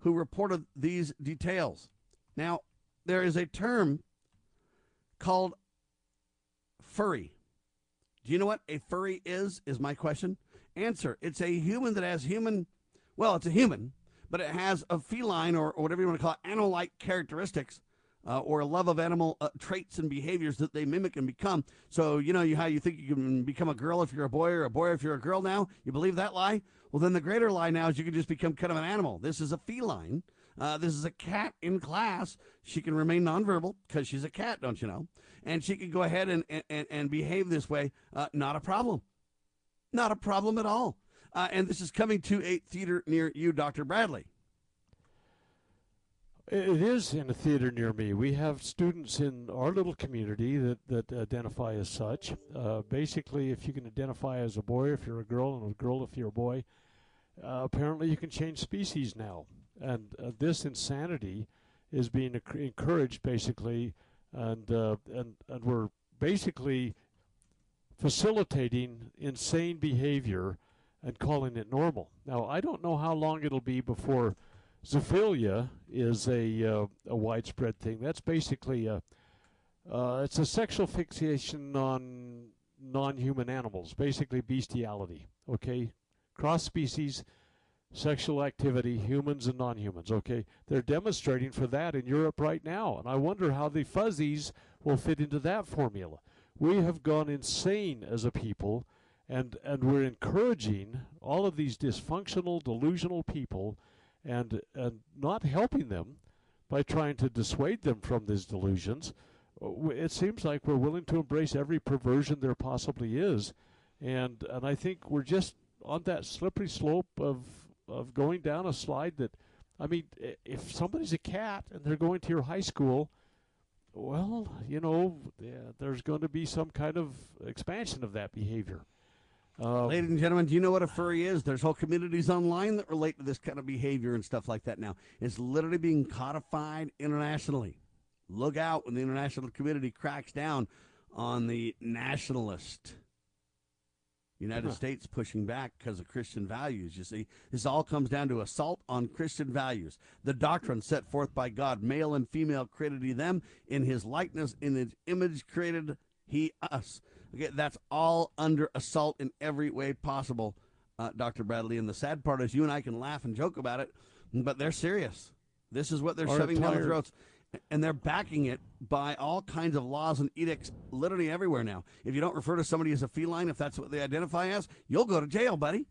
who reported these details. Now, there is a term called furry. Do you know what a furry is? Is my question. Answer It's a human that has human, well, it's a human, but it has a feline or, or whatever you want to call it, animal like characteristics. Uh, or a love of animal uh, traits and behaviors that they mimic and become. So, you know you, how you think you can become a girl if you're a boy or a boy if you're a girl now? You believe that lie? Well, then the greater lie now is you can just become kind of an animal. This is a feline. Uh, this is a cat in class. She can remain nonverbal because she's a cat, don't you know? And she can go ahead and, and, and behave this way. Uh, not a problem. Not a problem at all. Uh, and this is coming to a theater near you, Dr. Bradley. It is in a theater near me. We have students in our little community that, that identify as such. Uh, basically, if you can identify as a boy if you're a girl, and a girl if you're a boy, uh, apparently you can change species now. And uh, this insanity is being encouraged, basically, and, uh, and, and we're basically facilitating insane behavior and calling it normal. Now, I don't know how long it'll be before zoophilia is a uh, a widespread thing. That's basically a uh, it's a sexual fixation on non-human animals, basically bestiality. Okay, cross species sexual activity, humans and non-humans. Okay, they're demonstrating for that in Europe right now, and I wonder how the fuzzies will fit into that formula. We have gone insane as a people, and and we're encouraging all of these dysfunctional, delusional people and and not helping them by trying to dissuade them from these delusions. Uh, it seems like we're willing to embrace every perversion there possibly is, and and I think we're just on that slippery slope of of going down a slide that, I mean, if somebody's a cat and they're going to your high school, well, you know, there's going to be some kind of expansion of that behavior. Uh, Ladies and gentlemen, do you know what a furry is? There's whole communities online that relate to this kind of behavior and stuff like that now. It's literally being codified internationally. Look out when the international community cracks down on the nationalist. United States pushing back because of Christian values. You see, this all comes down to assault on Christian values. The doctrine set forth by God, male and female created he them in his likeness, in his image created he us. Okay, that's all under assault in every way possible, uh, Dr. Bradley. And the sad part is you and I can laugh and joke about it, but they're serious. This is what they're Our shoving down our throats. And they're backing it by all kinds of laws and edicts literally everywhere now. If you don't refer to somebody as a feline, if that's what they identify as, you'll go to jail, buddy.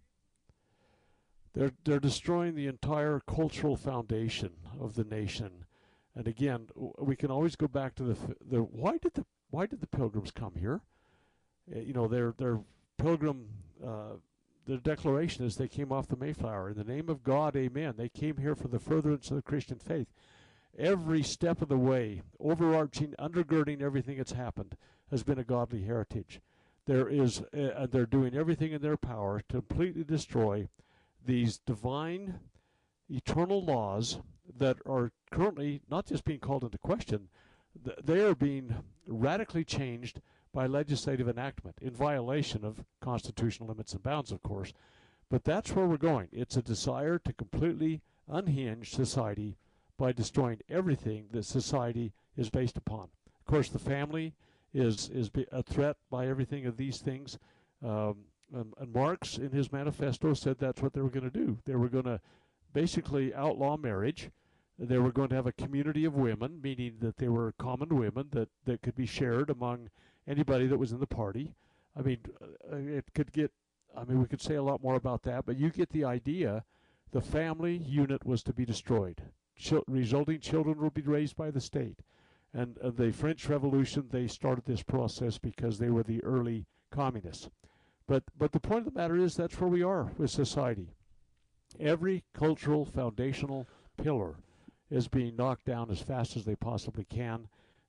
They're they're destroying the entire cultural foundation of the nation. And again, we can always go back to the the why did the why did the pilgrims come here? Uh, you know, their their pilgrim uh, their declaration is they came off the Mayflower in the name of God, Amen. They came here for the furtherance of the Christian faith. every step of the way, overarching, undergirding everything that's happened, has been a godly heritage. There is, uh, they're doing everything in their power to completely destroy these divine, eternal laws that are currently not just being called into question, they are being radically changed by legislative enactment in violation of constitutional limits and bounds, of course. But that's where we're going. It's a desire to completely unhinge society by destroying everything that society is based upon. Of course, the family is is a threat by everything of these things. Um, and, and Marx, in his manifesto, said that's what they were going to do. They were going to basically outlaw marriage. They were going to have a community of women, meaning that they were common women that, that could be shared among anybody that was in the party. I mean, uh, it could get, I mean, we could say a lot more about that, but you get the idea. The family unit was to be destroyed. Ch- resulting children will be raised by the state. And uh, the French Revolution, they started this process because they were the early communists. But, but the point of the matter is that's where we are with society. Every cultural foundational pillar is being knocked down as fast as they possibly can.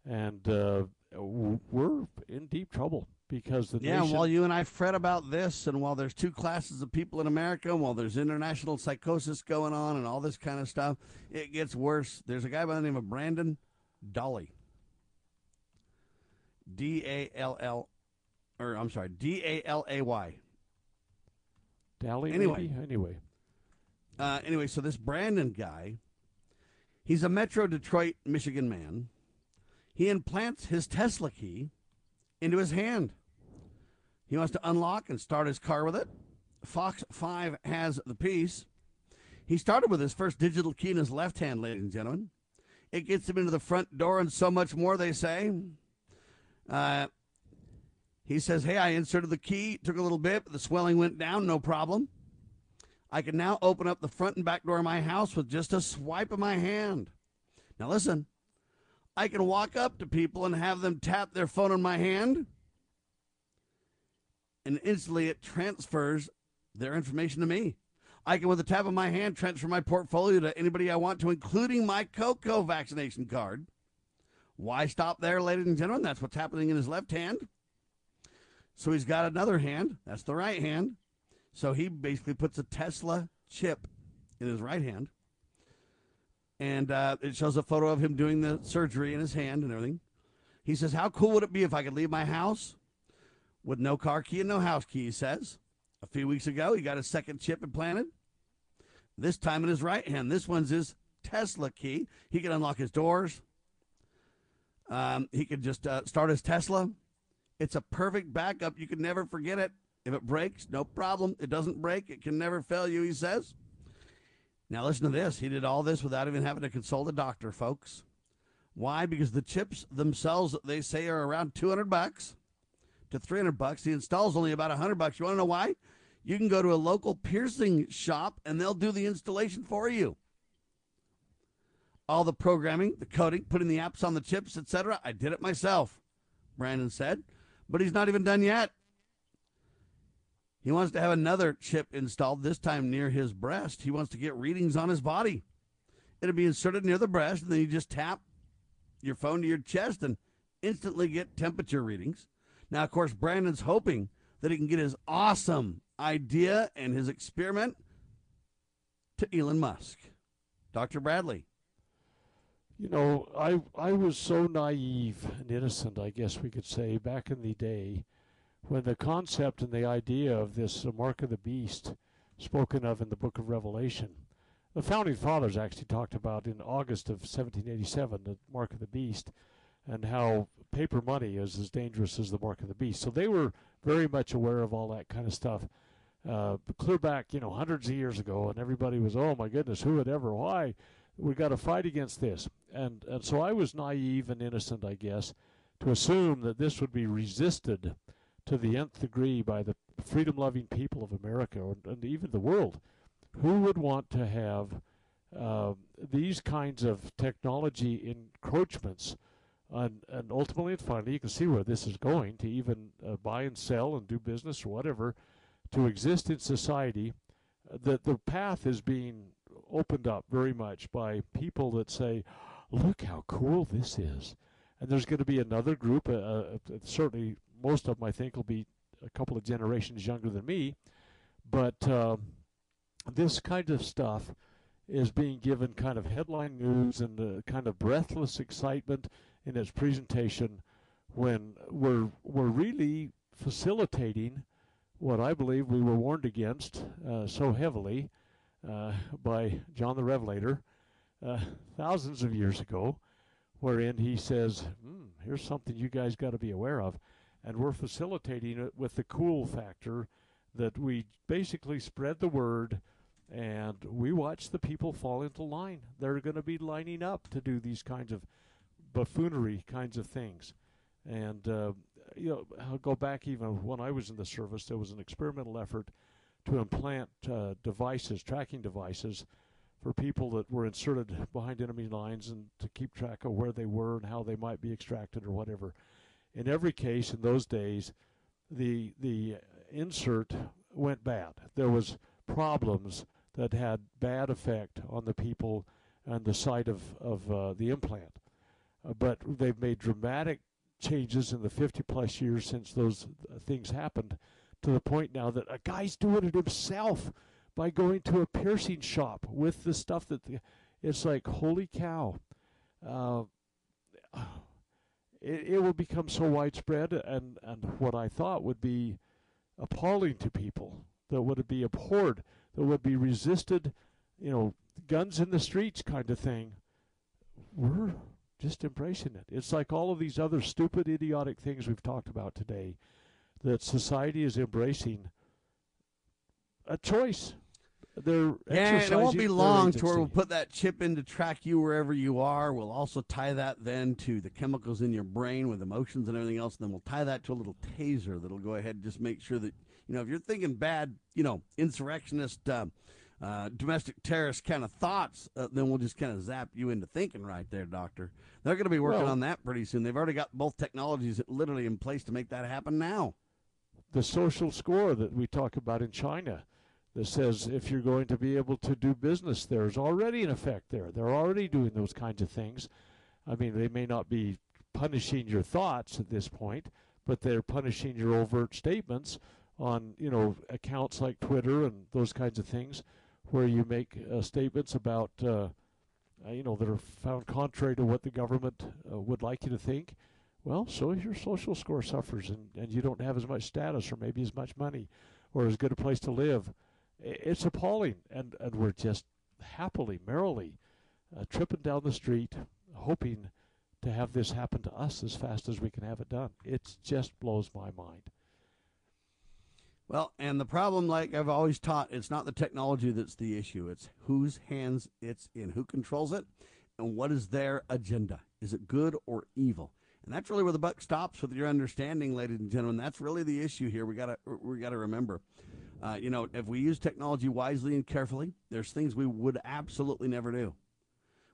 And uh, we're in deep trouble because the yeah. Nation... While you and I fret about this, and while there's two classes of people in America, and while there's international psychosis going on, and all this kind of stuff, it gets worse. There's a guy by the name of Brandon Dolly. D A L L, or I'm sorry, D A L A Y. Dally. Anyway, maybe? anyway. Uh, anyway, so this Brandon guy, he's a Metro Detroit, Michigan man. He implants his Tesla key into his hand. He wants to unlock and start his car with it. Fox 5 has the piece. He started with his first digital key in his left hand, ladies and gentlemen. It gets him into the front door and so much more, they say. Uh, he says, Hey, I inserted the key, took a little bit, but the swelling went down, no problem. I can now open up the front and back door of my house with just a swipe of my hand. Now, listen, I can walk up to people and have them tap their phone in my hand, and instantly it transfers their information to me. I can, with the tap of my hand, transfer my portfolio to anybody I want to, including my Coco vaccination card. Why stop there, ladies and gentlemen? That's what's happening in his left hand. So he's got another hand. That's the right hand. So he basically puts a Tesla chip in his right hand and uh, it shows a photo of him doing the surgery in his hand and everything. He says, How cool would it be if I could leave my house with no car key and no house key? He says. A few weeks ago, he got a second chip implanted, this time in his right hand. This one's his Tesla key. He can unlock his doors. Um, he can just uh, start his Tesla. It's a perfect backup. You can never forget it. If it breaks, no problem. It doesn't break. It can never fail you, he says. Now, listen to this. He did all this without even having to consult a doctor, folks. Why? Because the chips themselves, they say, are around 200 bucks to 300 bucks. The install's only about 100 bucks. You want to know why? You can go to a local piercing shop and they'll do the installation for you. All the programming, the coding, putting the apps on the chips, etc. I did it myself, Brandon said. But he's not even done yet. He wants to have another chip installed, this time near his breast. He wants to get readings on his body. It'll be inserted near the breast, and then you just tap your phone to your chest and instantly get temperature readings. Now, of course, Brandon's hoping that he can get his awesome idea and his experiment to Elon Musk. Dr. Bradley. You know, I I was so naive and innocent, I guess we could say, back in the day when the concept and the idea of this uh, mark of the beast spoken of in the book of Revelation, the founding fathers actually talked about in August of 1787 the mark of the beast and how paper money is as dangerous as the mark of the beast. So they were very much aware of all that kind of stuff. Uh, clear back, you know, hundreds of years ago, and everybody was, oh my goodness, who would ever? Why? We got to fight against this. And and so I was naive and innocent, I guess, to assume that this would be resisted to the nth degree by the freedom loving people of America and, even the world. Who would want to have uh, these kinds of technology encroachments? And, and ultimately and finally, you can see where this is going to even uh, buy and sell and do business or whatever to exist in society. The, the path is being opened up very much by people that say, look how cool this is. And there's going to be another group, uh, uh, certainly most of them I think will be a couple of generations younger than me, but um, this kind of stuff is being given kind of headline news and uh, kind of breathless excitement in its presentation when we're we're really facilitating what I believe we were warned against uh, so heavily uh, by John the Revelator uh, thousands of years ago, wherein he says, hmm, "Here's something you guys got to be aware of," and we're facilitating it with the cool factor that we basically spread the word and we watch the people fall into line. They're going to be lining up to do these kinds of buffoonery kinds of things. And, uh, you know, I'll go back even when I was in the service, there was an experimental effort to implant uh, devices, tracking devices, for people that were inserted behind enemy lines and to keep track of where they were and how they might be extracted or whatever. In every case in those days, the the insert went bad. There was problems that had bad effect on the people and the site of, of uh, the implant. Uh, but they've made dramatic changes in the 50 plus years since those uh, things happened to the point now that a guy's doing it himself by going to a piercing shop with the stuff that the, it's like, holy cow. Uh, it, it will become so widespread, and, and what I thought would be appalling to people, that would be abhorred that would be resisted, you know, guns in the streets kind of thing, we're just embracing it. It's like all of these other stupid, idiotic things we've talked about today that society is embracing a choice. They're yeah, it won't be long to where we'll put that chip in to track you wherever you are. We'll also tie that then to the chemicals in your brain with emotions and everything else. And then we'll tie that to a little taser that'll go ahead and just make sure that you know, if you're thinking bad, you know, insurrectionist, uh, uh, domestic terrorist kind of thoughts, uh, then we'll just kind of zap you into thinking right there, Doctor. They're going to be working well, on that pretty soon. They've already got both technologies literally in place to make that happen now. The social score that we talk about in China that says if you're going to be able to do business there is already an effect there. They're already doing those kinds of things. I mean, they may not be punishing your thoughts at this point, but they're punishing your overt statements on you know accounts like Twitter and those kinds of things, where you make uh, statements about uh, uh, you know that are found contrary to what the government uh, would like you to think. Well, so your social score suffers, and, and you don't have as much status, or maybe as much money, or as good a place to live. It's appalling, and and we're just happily, merrily, uh, tripping down the street, hoping to have this happen to us as fast as we can have it done. It just blows my mind. Well, and the problem, like I've always taught, it's not the technology that's the issue. It's whose hands it's in, who controls it, and what is their agenda. Is it good or evil? And that's really where the buck stops with your understanding, ladies and gentlemen. That's really the issue here. We gotta we gotta remember. Uh, you know, if we use technology wisely and carefully, there's things we would absolutely never do.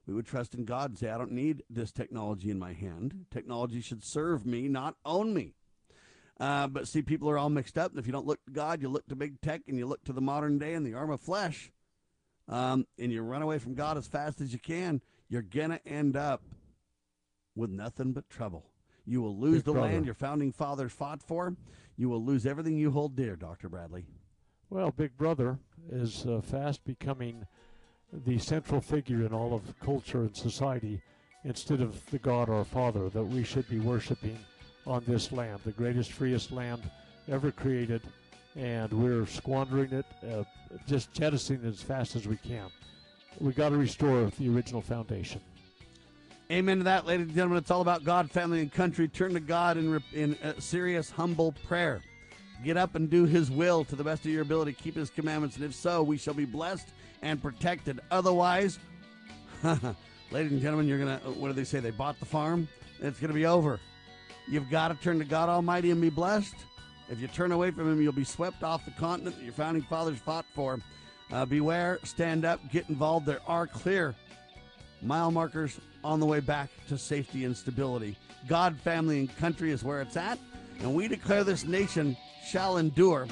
We would trust in God and say, I don't need this technology in my hand. Technology should serve me, not own me. Uh, but see, people are all mixed up. And if you don't look to God, you look to big tech and you look to the modern day and the arm of flesh, um, and you run away from God as fast as you can, you're going to end up with nothing but trouble. You will lose big the brother. land your founding fathers fought for. You will lose everything you hold dear, Dr. Bradley. Well, Big Brother is uh, fast becoming the central figure in all of culture and society instead of the God our Father that we should be worshiping on this land, the greatest, freest land ever created, and we're squandering it, uh, just jettisoning it as fast as we can. We got to restore the original foundation. Amen to that, ladies and gentlemen. It's all about God, family, and country. Turn to God in, in serious, humble prayer. Get up and do His will to the best of your ability. Keep His commandments, and if so, we shall be blessed and protected. Otherwise, *laughs* ladies and gentlemen, you're gonna. What do they say? They bought the farm. It's gonna be over. You've got to turn to God Almighty and be blessed. If you turn away from Him, you'll be swept off the continent that your founding fathers fought for. Uh, beware, stand up, get involved. There are clear mile markers on the way back to safety and stability. God, family, and country is where it's at, and we declare this nation shall endure.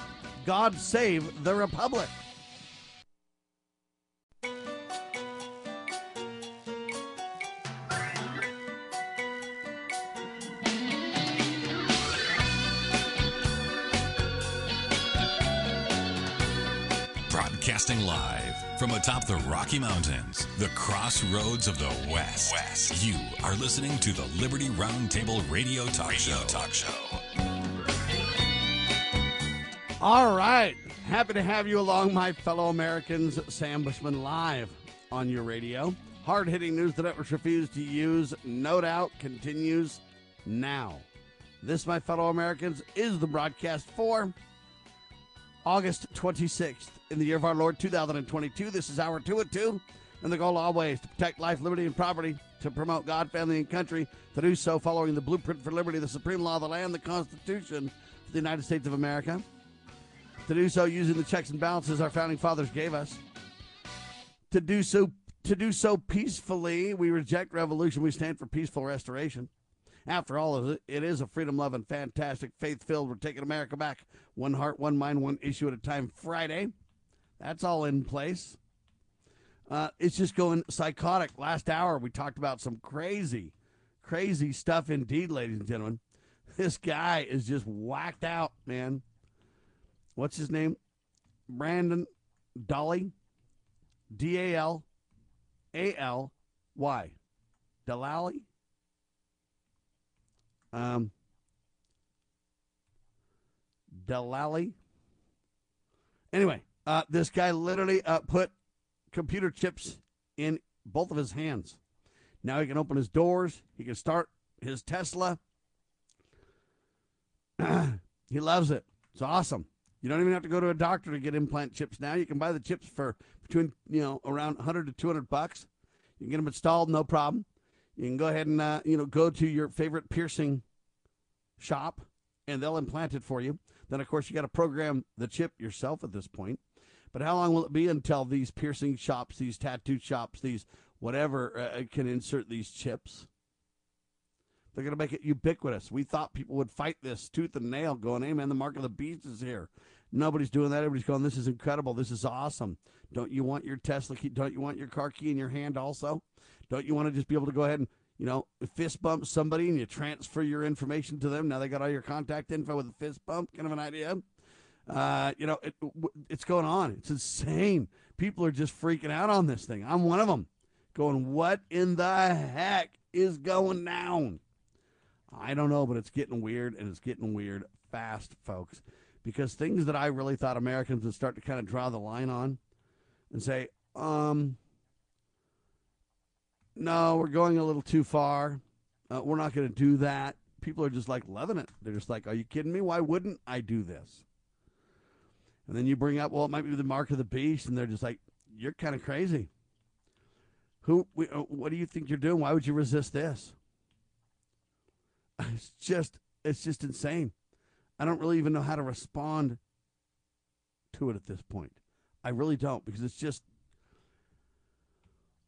God save the Republic. Broadcasting live from atop the Rocky Mountains, the crossroads of the West. West. You are listening to the Liberty Roundtable Radio Talk radio Show. Talk show. All right. Happy to have you along, my fellow Americans. Sam Bushman live on your radio. Hard hitting news the networks refuse to use, no doubt, continues now. This, my fellow Americans, is the broadcast for August 26th in the year of our Lord 2022. This is hour 2 at 2, and the goal always to protect life, liberty, and property, to promote God, family, and country, to do so following the blueprint for liberty, the supreme law of the land, the Constitution of the United States of America, to do so using the checks and balances our founding fathers gave us, to do so to do so peacefully. We reject revolution. We stand for peaceful restoration. After all, it is a freedom loving, fantastic, faith filled, we're taking America back. One heart, one mind, one issue at a time Friday. That's all in place. Uh, it's just going psychotic. Last hour, we talked about some crazy, crazy stuff indeed, ladies and gentlemen. This guy is just whacked out, man. What's his name? Brandon Dolly. D A L A L Y. Delally? Um, Delali. Anyway, uh, this guy literally uh, put computer chips in both of his hands. Now he can open his doors. He can start his Tesla. *clears throat* he loves it. It's awesome. You don't even have to go to a doctor to get implant chips now. You can buy the chips for between you know around 100 to 200 bucks. You can get them installed, no problem. You can go ahead and uh, you know go to your favorite piercing shop, and they'll implant it for you. Then of course you got to program the chip yourself at this point. But how long will it be until these piercing shops, these tattoo shops, these whatever uh, can insert these chips? They're going to make it ubiquitous. We thought people would fight this tooth and nail, going, "Hey man, the mark of the beast is here." Nobody's doing that. Everybody's going, "This is incredible. This is awesome." Don't you want your Tesla key? Don't you want your car key in your hand also? Don't you want to just be able to go ahead and, you know, fist bump somebody and you transfer your information to them? Now they got all your contact info with a fist bump, kind of an idea. Uh, you know, it, it's going on. It's insane. People are just freaking out on this thing. I'm one of them, going, "What in the heck is going down?" I don't know, but it's getting weird, and it's getting weird fast, folks. Because things that I really thought Americans would start to kind of draw the line on and say, um, no, we're going a little too far. Uh, we're not going to do that. People are just like loving it. They're just like, are you kidding me? Why wouldn't I do this? And then you bring up, well, it might be the mark of the beast, and they're just like, you're kind of crazy. Who? Uh, what do you think you're doing? Why would you resist this? It's just, it's just insane. I don't really even know how to respond to it at this point. I really don't because it's just,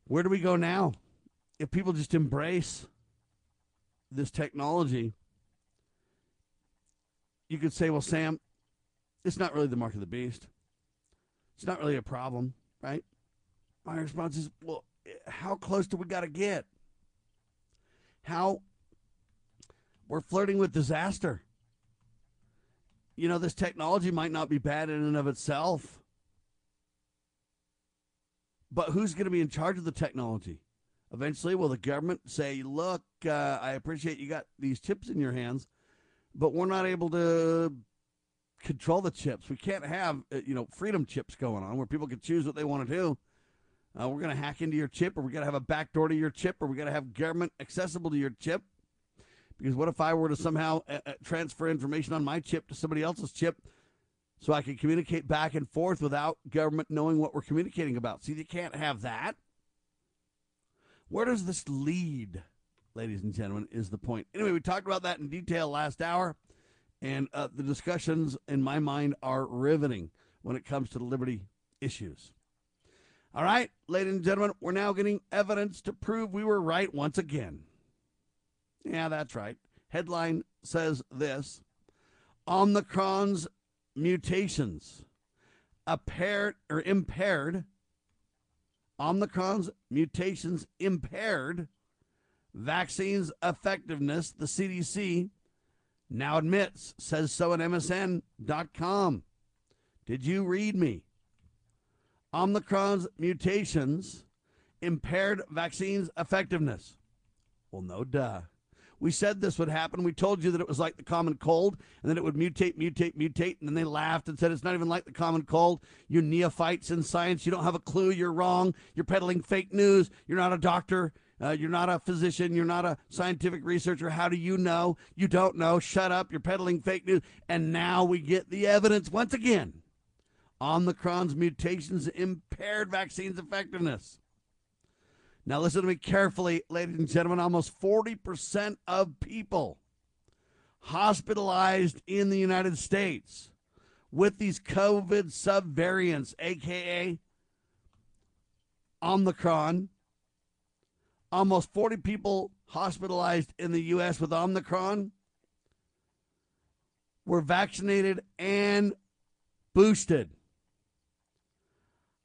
where do we go now? If people just embrace this technology, you could say, well, Sam, it's not really the mark of the beast. It's not really a problem, right? My response is, well, how close do we got to get? How we're flirting with disaster. You know, this technology might not be bad in and of itself, but who's going to be in charge of the technology? Eventually, will the government say, look, uh, I appreciate you got these chips in your hands, but we're not able to control the chips. We can't have, uh, you know, freedom chips going on where people can choose what they want to do. Uh, we're going to hack into your chip, or we're going to have a backdoor to your chip, or we're going to have government accessible to your chip. Because what if I were to somehow uh, uh, transfer information on my chip to somebody else's chip so I can communicate back and forth without government knowing what we're communicating about? See, they can't have that. Where does this lead, ladies and gentlemen, is the point. Anyway, we talked about that in detail last hour, and uh, the discussions, in my mind, are riveting when it comes to the liberty issues. All right, ladies and gentlemen, we're now getting evidence to prove we were right once again. Yeah, that's right. Headline says this Omicron's mutations apparent or impaired Omicron's mutations impaired vaccines effectiveness, the CDC now admits, says so at MSN.com. Did you read me? Omicron's mutations impaired vaccines' effectiveness. Well, no duh. We said this would happen. We told you that it was like the common cold and that it would mutate, mutate, mutate. And then they laughed and said it's not even like the common cold. You neophytes in science, you don't have a clue. You're wrong. You're peddling fake news. You're not a doctor. Uh, you're not a physician. You're not a scientific researcher. How do you know? You don't know. Shut up. You're peddling fake news. And now we get the evidence once again. Omicron's mutations impaired vaccines' effectiveness. Now, listen to me carefully, ladies and gentlemen. Almost 40% of people hospitalized in the United States with these COVID subvariants, aka Omicron, almost 40 people hospitalized in the U.S. with Omicron were vaccinated and boosted,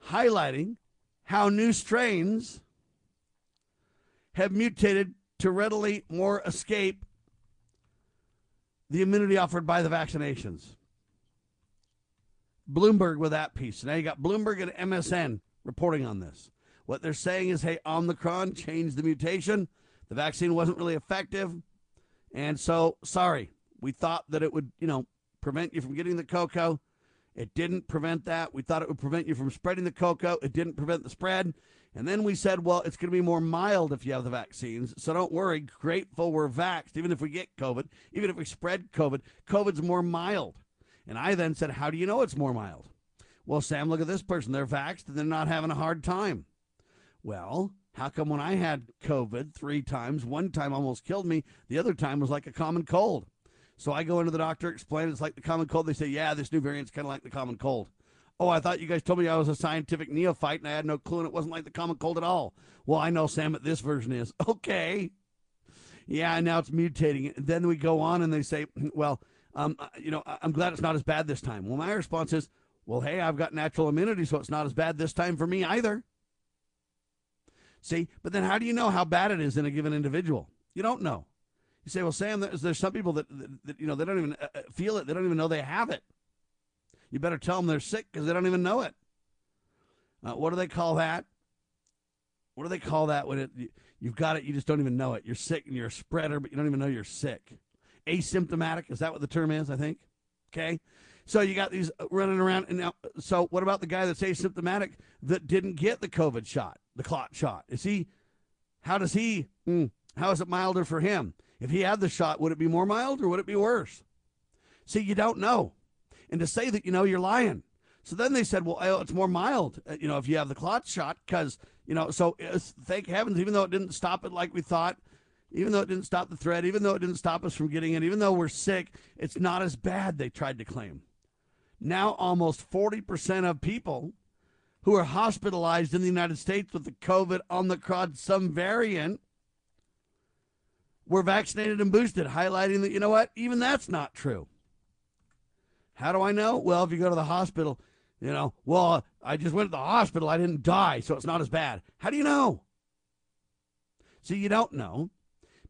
highlighting how new strains have mutated to readily more escape the immunity offered by the vaccinations. Bloomberg with that piece. Now you got Bloomberg and MSN reporting on this. What they're saying is, hey, Omicron changed the mutation. The vaccine wasn't really effective. And so, sorry, we thought that it would, you know, prevent you from getting the cocoa. It didn't prevent that. We thought it would prevent you from spreading the cocoa. It didn't prevent the spread. And then we said, well, it's going to be more mild if you have the vaccines. So don't worry. Grateful we're vaxxed. Even if we get COVID, even if we spread COVID, COVID's more mild. And I then said, how do you know it's more mild? Well, Sam, look at this person. They're vaxxed and they're not having a hard time. Well, how come when I had COVID three times, one time almost killed me, the other time was like a common cold? So I go into the doctor, explain it's like the common cold. They say, yeah, this new variant's kind of like the common cold. Oh, I thought you guys told me I was a scientific neophyte and I had no clue and it wasn't like the common cold at all. Well, I know, Sam, that this version is. *laughs* Okay. Yeah, and now it's mutating. And then we go on and they say, *clears throat* well, um, uh, you know, I'm glad it's not as bad this time. Well, my response is, well, hey, I've got natural immunity, so it's not as bad this time for me either. See, but then how do you know how bad it is in a given individual? You don't know. You say, well, Sam, there's, there's some people that, that, that, you know, they don't even uh, uh feel it. They don't even know they have it. You better tell them they're sick because they don't even know it. Uh, what do they call that? What do they call that when it you've got it, you just don't even know it. You're sick and you're a spreader, but you don't even know you're sick. Asymptomatic is that what the term is? I think. Okay, so you got these uh, running around, and now, so what about the guy that's asymptomatic that didn't get the COVID shot, the clot shot? Is he? How does he? Mm, how is it milder for him? If he had the shot, would it be more mild or would it be worse? See, you don't know and to say that you know you're lying. So then they said, well, it's more mild, uh, you know, if you have the clot shot, because you know. So thank heavens, even though it didn't stop it like we thought, even though it didn't stop the threat, even though it didn't stop us from getting it, even though we're sick, it's not as bad. They tried to claim. Now, almost 40% of people who are hospitalized in the United States with the COVID Omicron some variant were vaccinated and boosted, highlighting that, you know what, even that's not true. How do I know? Well, if you go to the hospital, you know, well, I just went to the hospital. I didn't die, so it's not as bad. How do you know? See, you don't know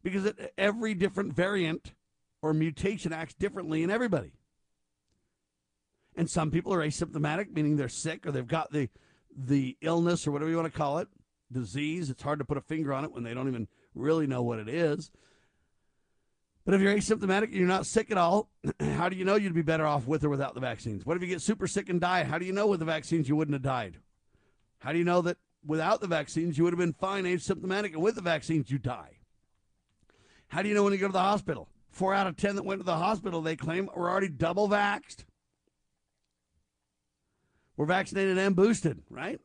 because it, every different variant or mutation acts differently in everybody. And some people are asymptomatic, meaning they're sick or they've got the the illness or whatever you want to call it, disease. It's hard to put a finger on it when they don't even really know what it is. But if you're asymptomatic and you're not sick at all, *clears throat* how do you know you'd be better off with or without the vaccines? What if you get super sick and die? How do you know with the vaccines you wouldn't have died? How do you know that without the vaccines you would have been fine asymptomatic and with the vaccines you die? How do you know when you go to the hospital? Four out of ten that went to the hospital, they claim, were already double vaxxed. We're vaccinated and boosted, right?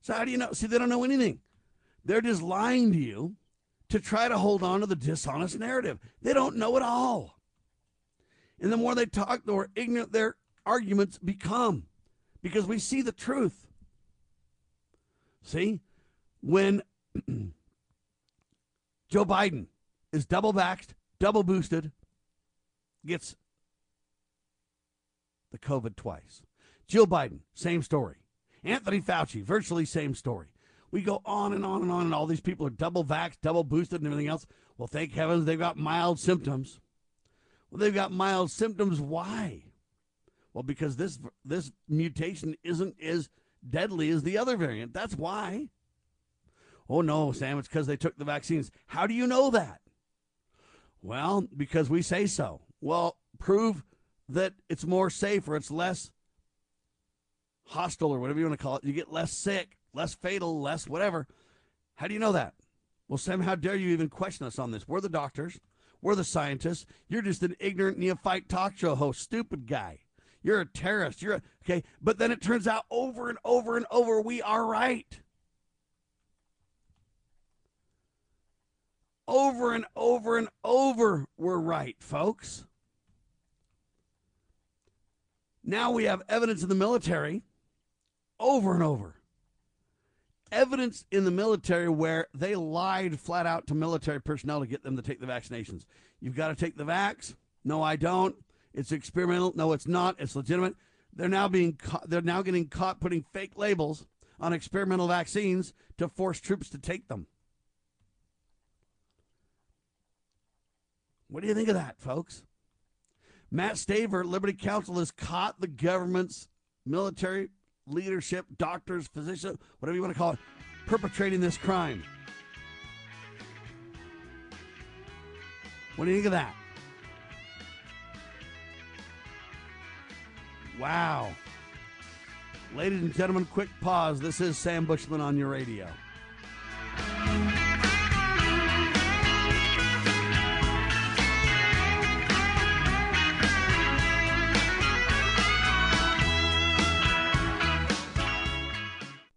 So how do you know? See, they don't know anything. They're just lying to you to try to hold on to the dishonest narrative. They don't know it all. And the more they talk, the more ignorant their arguments become because we see the truth. See, when *clears throat* Joe Biden is double vaxxed, double boosted, gets the COVID twice. Jill Biden, same story. Anthony Fauci, virtually same story. We go on and on and on, and all these people are double vaxxed, double boosted, and everything else. Well, thank heavens they've got mild symptoms. Well, they've got mild symptoms. Why? Well, because this this mutation isn't as deadly as the other variant. That's why. Oh, no, Sam, it's because they took the vaccines. How do you know that? Well, because we say so. Well, prove that it's more safe or it's less hostile or whatever you want to call it. You get less sick, less fatal, less whatever. How do you know that? Well, Sam, how dare you even question us on this? We're the doctors. We're the scientists. You're just an ignorant neophyte talk show host, stupid guy. You're a terrorist. You're a, okay. But then it turns out over and over and over, we are right. Over and over and over, we're right, folks. Now we have evidence in the military over and over. Evidence in the military where they lied flat out to military personnel to get them to take the vaccinations. You've got to take the vax. No, I don't. It's experimental. No, it's not. It's legitimate. They're now being ca- they're now getting caught putting fake labels on experimental vaccines to force troops to take them. What do you think of that, folks? Matt Staver, Liberty Counsel, has caught the government's military leadership, doctors, physicians, whatever you want to call it, perpetrating this crime. What do you think of that? Wow. Ladies and gentlemen, quick pause. This is Sam Bushman on your radio.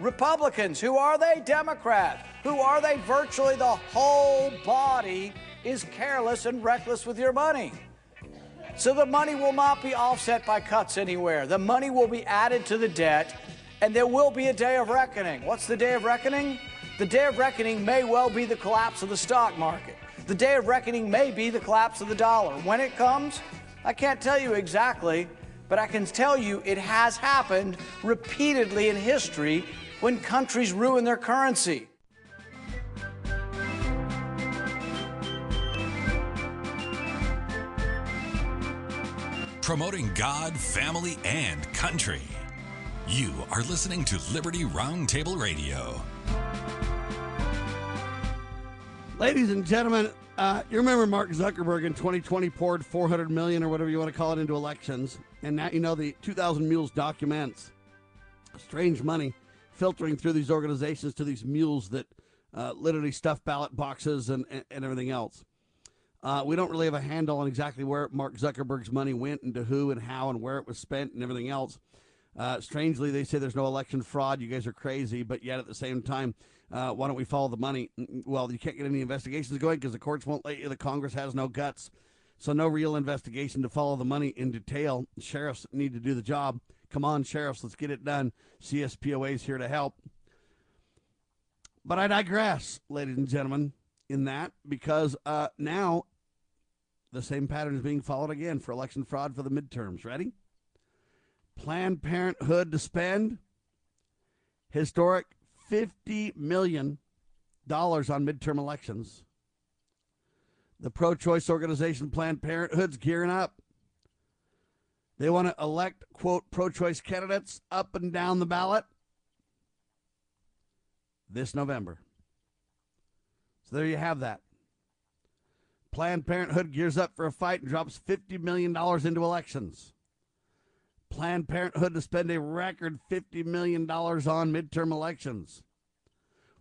Republicans. Who are they? Democrats. Who are they? Virtually the whole body is careless and reckless with your money. So the money will not be offset by cuts anywhere. The money will be added to the debt, and there will be a day of reckoning. What's the day of reckoning? The day of reckoning may well be the collapse of the stock market. The day of reckoning may be the collapse of the dollar. When it comes, I can't tell you exactly, but I can tell you it has happened repeatedly in history when countries ruin their currency. Promoting God, family, and country. You are listening to Liberty Roundtable Radio. Ladies and gentlemen, uh, you remember Mark Zuckerberg in 2020 poured 400 million or whatever you want to call it into elections, and now you know the 2,000 Mules documents strange money filtering through these organizations to these mules that uh, literally stuff ballot boxes and, and, and everything else. Uh, we don't really have a handle on exactly where Mark Zuckerberg's money went and to who and how and where it was spent and everything else. Uh, strangely, they say there's no election fraud. You guys are crazy, but yet at the same time, uh, why don't we follow the money? Well, you can't get any investigations going because the courts won't let you. The Congress has no guts, so no real investigation to follow the money in detail. Sheriffs need to do the job. Come on, sheriffs, let's get it done. CSPOA is here to help. But I digress, ladies and gentlemen, in that because uh, now the same pattern is being followed again for election fraud for the midterms. Ready? Planned Parenthood to spend historic 50 million dollars on midterm elections. The pro choice organization Planned Parenthood's gearing up. They want to elect, quote, pro choice candidates up and down the ballot this November. So there you have that. Planned Parenthood gears up for a fight and drops $50 million into elections. Planned Parenthood to spend a record $50 million on midterm elections.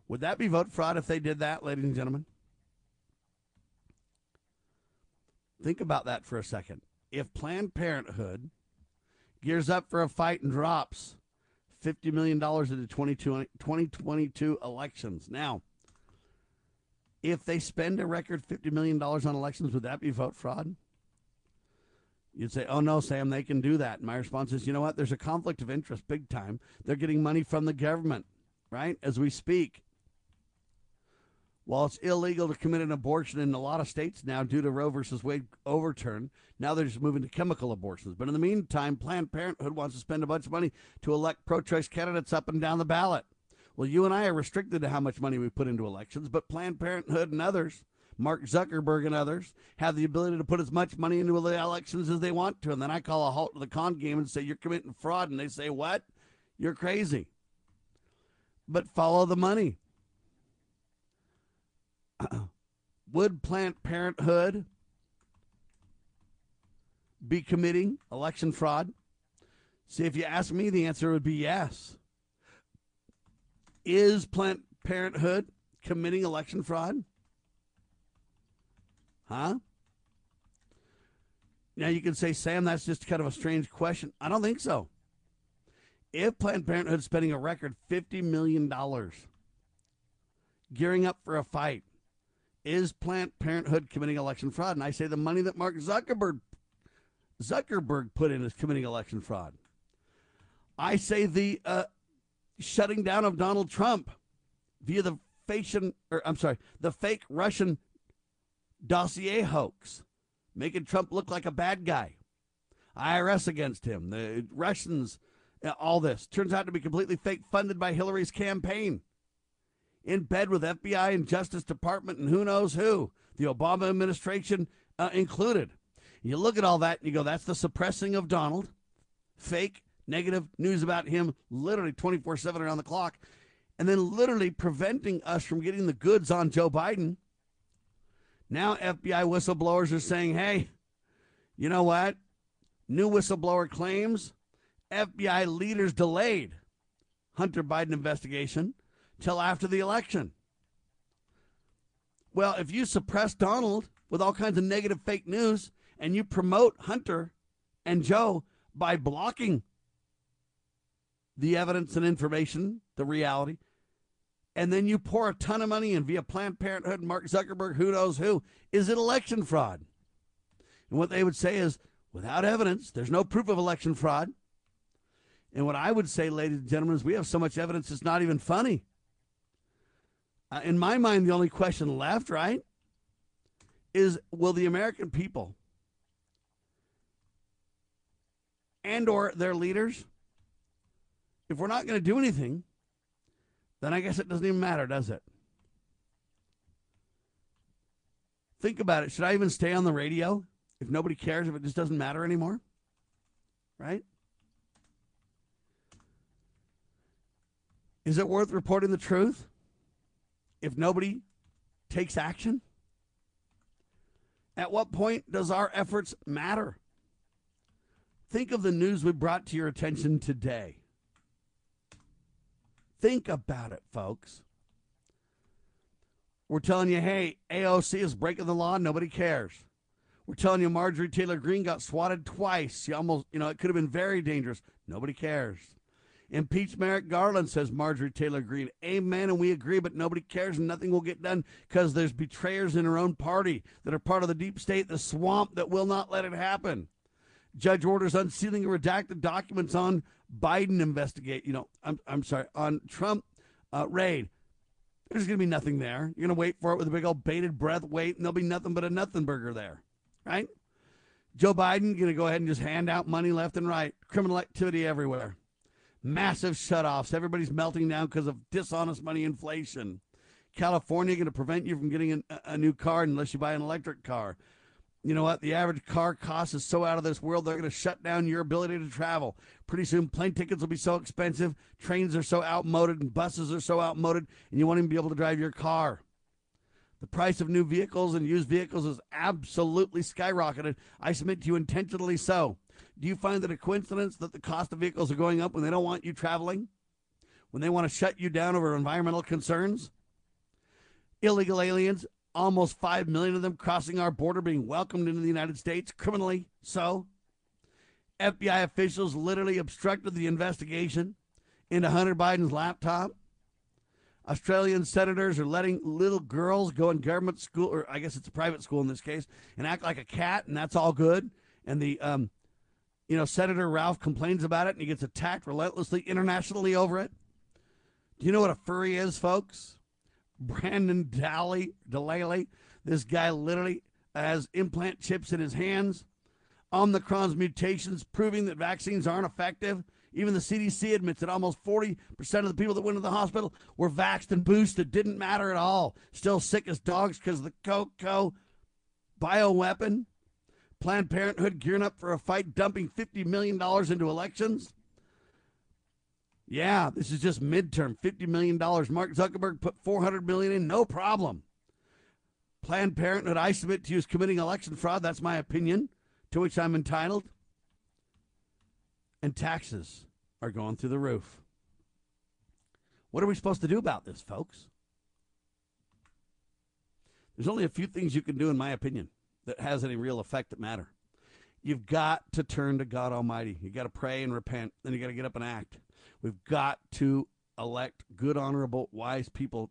Would that be vote fraud if they did that, ladies and gentlemen? Think about that for a second. If Planned Parenthood gears up for a fight and drops $50 million into 2022 elections. Now, if they spend a record $50 million on elections, would that be vote fraud? You'd say, oh no, Sam, they can do that. And my response is, you know what? There's a conflict of interest big time. They're getting money from the government, right? As we speak. While it's illegal to commit an abortion in a lot of states now due to Roe versus Wade overturn, now they're just moving to chemical abortions. But in the meantime, Planned Parenthood wants to spend a bunch of money to elect pro choice candidates up and down the ballot. Well, you and I are restricted to how much money we put into elections, but Planned Parenthood and others, Mark Zuckerberg and others, have the ability to put as much money into the elections as they want to. And then I call a halt to the con game and say, You're committing fraud. And they say, What? You're crazy. But follow the money. *clears throat* Would Planned Parenthood be committing election fraud? See, if you ask me, the answer would be yes. Is Planned Parenthood committing election fraud? Huh? Now you can say, Sam, that's just kind of a strange question. I don't think so. If Planned Parenthood is spending a record $50 million gearing up for a fight, is Planned Parenthood committing election fraud? And I say the money that Mark Zuckerberg Zuckerberg put in is committing election fraud. I say the uh, shutting down of Donald Trump via the fashion, or I'm sorry, the fake Russian dossier hoax, making Trump look like a bad guy. IRS against him, the Russians, uh, all this turns out to be completely fake, funded by Hillary's campaign, in bed with FBI and Justice Department and who knows who, the Obama administration uh, included. You look at all that and you go, that's the suppressing of Donald, fake negative news about him literally 24 7 around the clock, and then literally preventing us from getting the goods on Joe Biden. Now, FBI whistleblowers are saying, hey, you know what? New whistleblower claims FBI leaders delayed Hunter Biden investigation till after the election. Well, if you suppress Donald with all kinds of negative fake news and you promote Hunter and Joe by blocking the evidence and information, the reality, and then you pour a ton of money in via Planned Parenthood, Mark Zuckerberg, who knows who, is it election fraud? And what they would say is, without evidence, there's no proof of election fraud. And what I would say, ladies and gentlemen, is we have so much evidence it's not even funny. Uh, in my mind, the only question left, right, is will the American people and or their leaders if we're not going to do anything, then I guess it doesn't even matter, does it? Think about it. Should I even stay on the radio if nobody cares, if it just doesn't matter anymore? Right? Is it worth reporting the truth if nobody takes action? At what point does our efforts matter? Think of the news we brought to your attention today. Think about it, folks. We're telling you, hey, AOC is breaking the law. Nobody cares. We're telling you, Marjorie Taylor Greene got swatted twice. She almost, you know, it could have been very dangerous. Nobody cares. Impeach Merrick Garland, says Marjorie Taylor Greene. Amen, and we agree, but nobody cares and nothing will get done because there's betrayers in her own party that are part of the deep state, the swamp that will not let it happen. Judge orders unsealing redacted documents on Biden investigate, you know, I'm, I'm sorry, on Trump uh, raid. There's going to be nothing there. You're going to wait for it with a big old bated breath, wait, and there'll be nothing but a nothing burger there, right? Joe Biden going to go ahead and just hand out money left and right. Criminal activity everywhere. Massive shutoffs. Everybody's melting down because of dishonest money inflation. California going to prevent you from getting an, a new car unless you buy an electric car. You know what? The average car cost is so out of this world, they're going to shut down your ability to travel. Pretty soon, plane tickets will be so expensive, trains are so outmoded, and buses are so outmoded, and you won't even be able to drive your car. The price of new vehicles and used vehicles is absolutely skyrocketed. I submit to you intentionally so. Do you find it a coincidence that the cost of vehicles are going up when they don't want you traveling? When they want to shut you down over environmental concerns? Illegal aliens, almost 5 million of them crossing our border being welcomed into the United States, criminally so. FBI officials literally obstructed the investigation into Hunter Biden's laptop. Australian senators are letting little girls go in government school, or I guess it's a private school in this case, and act like a cat, and that's all good. And the, um, you know, Senator Ralph complains about it, and he gets attacked relentlessly internationally over it. Do you know what a furry is, folks? Brandon Daly, Delay, this guy literally has implant chips in his hands. Omicron's mutations proving that vaccines aren't effective. Even the CDC admits that almost 40% of the people that went to the hospital were vaxxed and boosted. Didn't matter at all. Still sick as dogs because of the COCO bioweapon. Planned Parenthood gearing up for a fight, dumping $50 million into elections. Yeah, this is just midterm, $50 million. Mark Zuckerberg put 400 million in, no problem. Planned Parenthood, I submit to you, is committing election fraud. That's my opinion, to which I'm entitled and taxes are going through the roof. What are we supposed to do about this, folks? There's only a few things you can do, in my opinion, that has any real effect that matter. You've got to turn to God Almighty. You've got to pray and repent. Then you've got to get up and act. We've got to elect good, honorable, wise people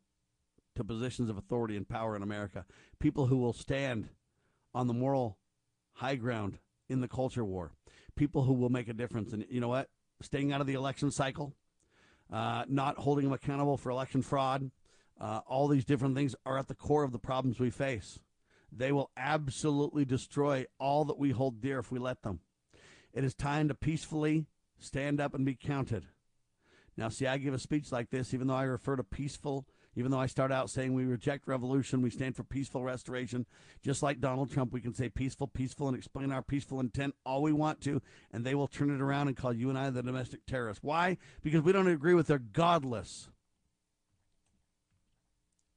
to positions of authority and power in America. People who will stand on the moral high ground in the culture war people who will make a difference. And you know what? Staying out of the election cycle, uh, not holding them accountable for election fraud, uh, all these different things are at the core of the problems we face. They will absolutely destroy all that we hold dear if we let them. It is time to peacefully stand up and be counted. Now, see, I give a speech like this, even though I refer to peaceful even though I start out saying we reject revolution, we stand for peaceful restoration. Just like Donald Trump, we can say peaceful, peaceful, and explain our peaceful intent all we want to, and they will turn it around and call you and I the domestic terrorists. Why? Because we don't agree with their godless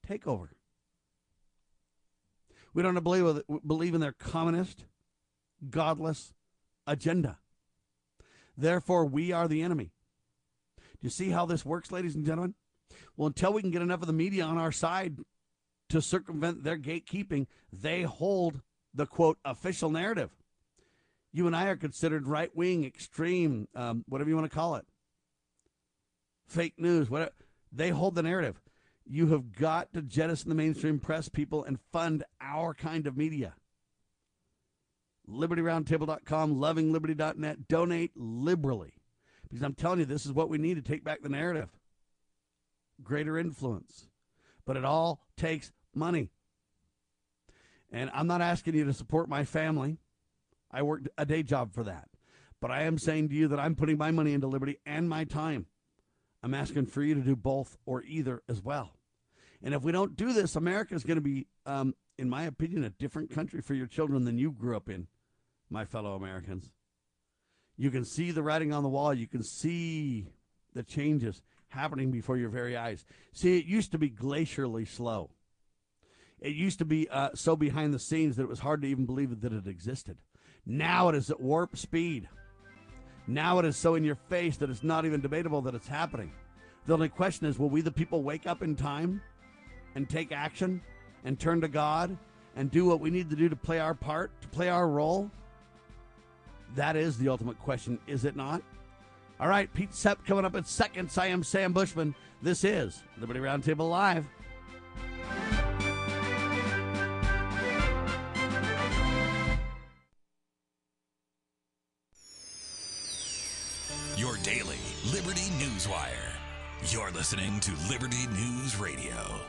takeover. We don't believe, believe in their communist, godless agenda. Therefore, we are the enemy. Do you see how this works, ladies and gentlemen? Well, until we can get enough of the media on our side to circumvent their gatekeeping, they hold the quote official narrative. You and I are considered right wing, extreme, um, whatever you want to call it, fake news, whatever. They hold the narrative. You have got to jettison the mainstream press people and fund our kind of media. LibertyRoundtable.com, lovingliberty.net. Donate liberally. Because I'm telling you, this is what we need to take back the narrative greater influence. But it all takes money. And I'm not asking you to support my family. I worked a day job for that. But I am saying to you that I'm putting my money into liberty and my time. I'm asking for you to do both or either as well. And if we don't do this, America is going to be, um, in my opinion, a different country for your children than you grew up in, my fellow Americans. You can see the writing on the wall. You can see the changes happening before your very eyes. See, it used to be glacially slow. It used to be uh, so behind the scenes that it was hard to even believe that it existed. Now it is at warp speed. Now it is so in your face that it's not even debatable that it's happening. The only question is will we, the people, wake up in time and take action and turn to God and do what we need to do to play our part, to play our role? That is the ultimate question, is it not? All right, Pete Sepp coming up in seconds. I am Sam Bushman. This is Liberty Roundtable Live. Your daily Liberty News Wire. You're listening to Liberty News Radio.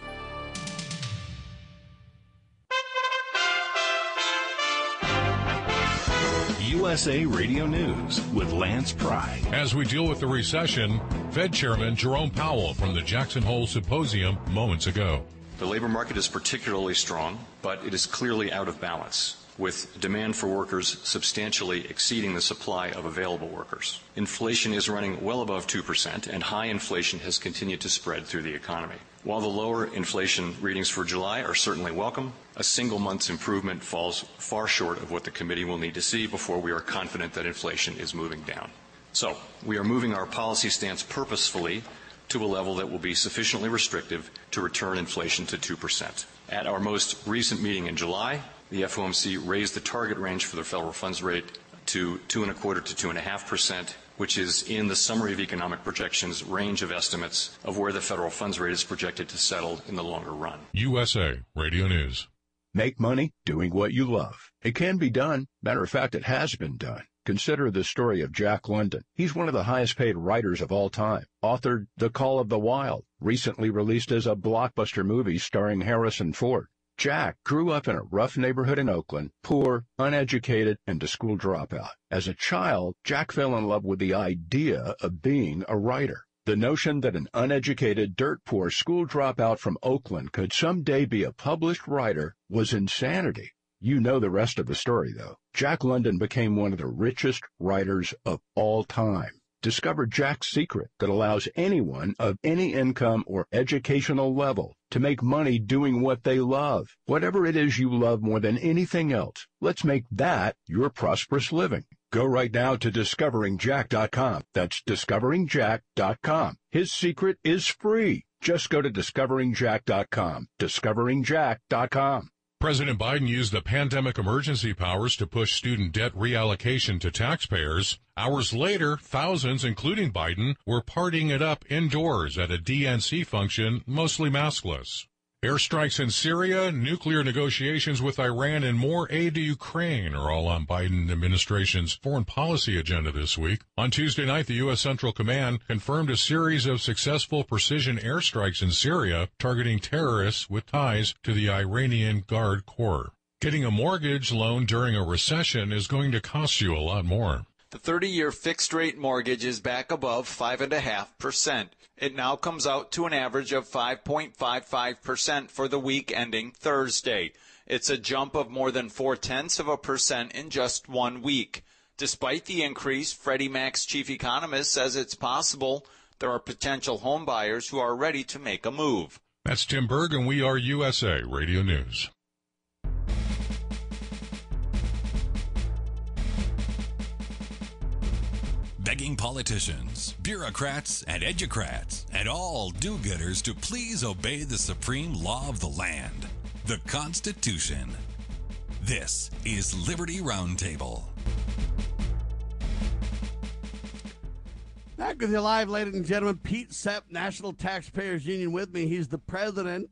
USA Radio News with Lance Pry. As we deal with the recession, Fed Chairman Jerome Powell from the Jackson Hole Symposium moments ago. The labor market is particularly strong, but it is clearly out of balance with demand for workers substantially exceeding the supply of available workers. Inflation is running well above 2%, and high inflation has continued to spread through the economy. While the lower inflation readings for July are certainly welcome, a single month's improvement falls far short of what the committee will need to see before we are confident that inflation is moving down. So, we are moving our policy stance purposefully to a level that will be sufficiently restrictive to return inflation to 2%. At our most recent meeting in July, the FOMC raised the target range for the federal funds rate to two and a quarter to two and a half percent, which is in the summary of economic projections range of estimates of where the federal funds rate is projected to settle in the longer run. USA Radio News. Make money doing what you love. It can be done. Matter of fact, it has been done. Consider the story of Jack London. He's one of the highest paid writers of all time. Authored The Call of the Wild, recently released as a blockbuster movie starring Harrison Ford. Jack grew up in a rough neighborhood in Oakland, poor, uneducated, and a school dropout. As a child, Jack fell in love with the idea of being a writer. The notion that an uneducated, dirt poor school dropout from Oakland could someday be a published writer was insanity. You know the rest of the story, though. Jack London became one of the richest writers of all time Discover Jack's secret that allows anyone of any income or educational level to make money doing what they love. Whatever it is you love more than anything else, let's make that your prosperous living. Go right now to discoveringjack.com. That's discoveringjack.com. His secret is free. Just go to discoveringjack.com. Discoveringjack.com. President Biden used the pandemic emergency powers to push student debt reallocation to taxpayers. Hours later, thousands, including Biden, were partying it up indoors at a DNC function, mostly maskless. Airstrikes in Syria, nuclear negotiations with Iran, and more aid to Ukraine are all on Biden administration's foreign policy agenda this week. On Tuesday night, the U.S. Central Command confirmed a series of successful precision airstrikes in Syria targeting terrorists with ties to the Iranian Guard Corps. Getting a mortgage loan during a recession is going to cost you a lot more. The 30 year fixed rate mortgage is back above 5.5%. It now comes out to an average of 5.55% for the week ending Thursday. It's a jump of more than four tenths of a percent in just one week. Despite the increase, Freddie Mac's chief economist says it's possible there are potential home buyers who are ready to make a move. That's Tim Berg, and we are USA Radio News. Begging politicians, bureaucrats, and educrats, and all do gooders to please obey the supreme law of the land, the Constitution. This is Liberty Roundtable. Back with you live, ladies and gentlemen. Pete Sepp, National Taxpayers Union, with me. He's the president.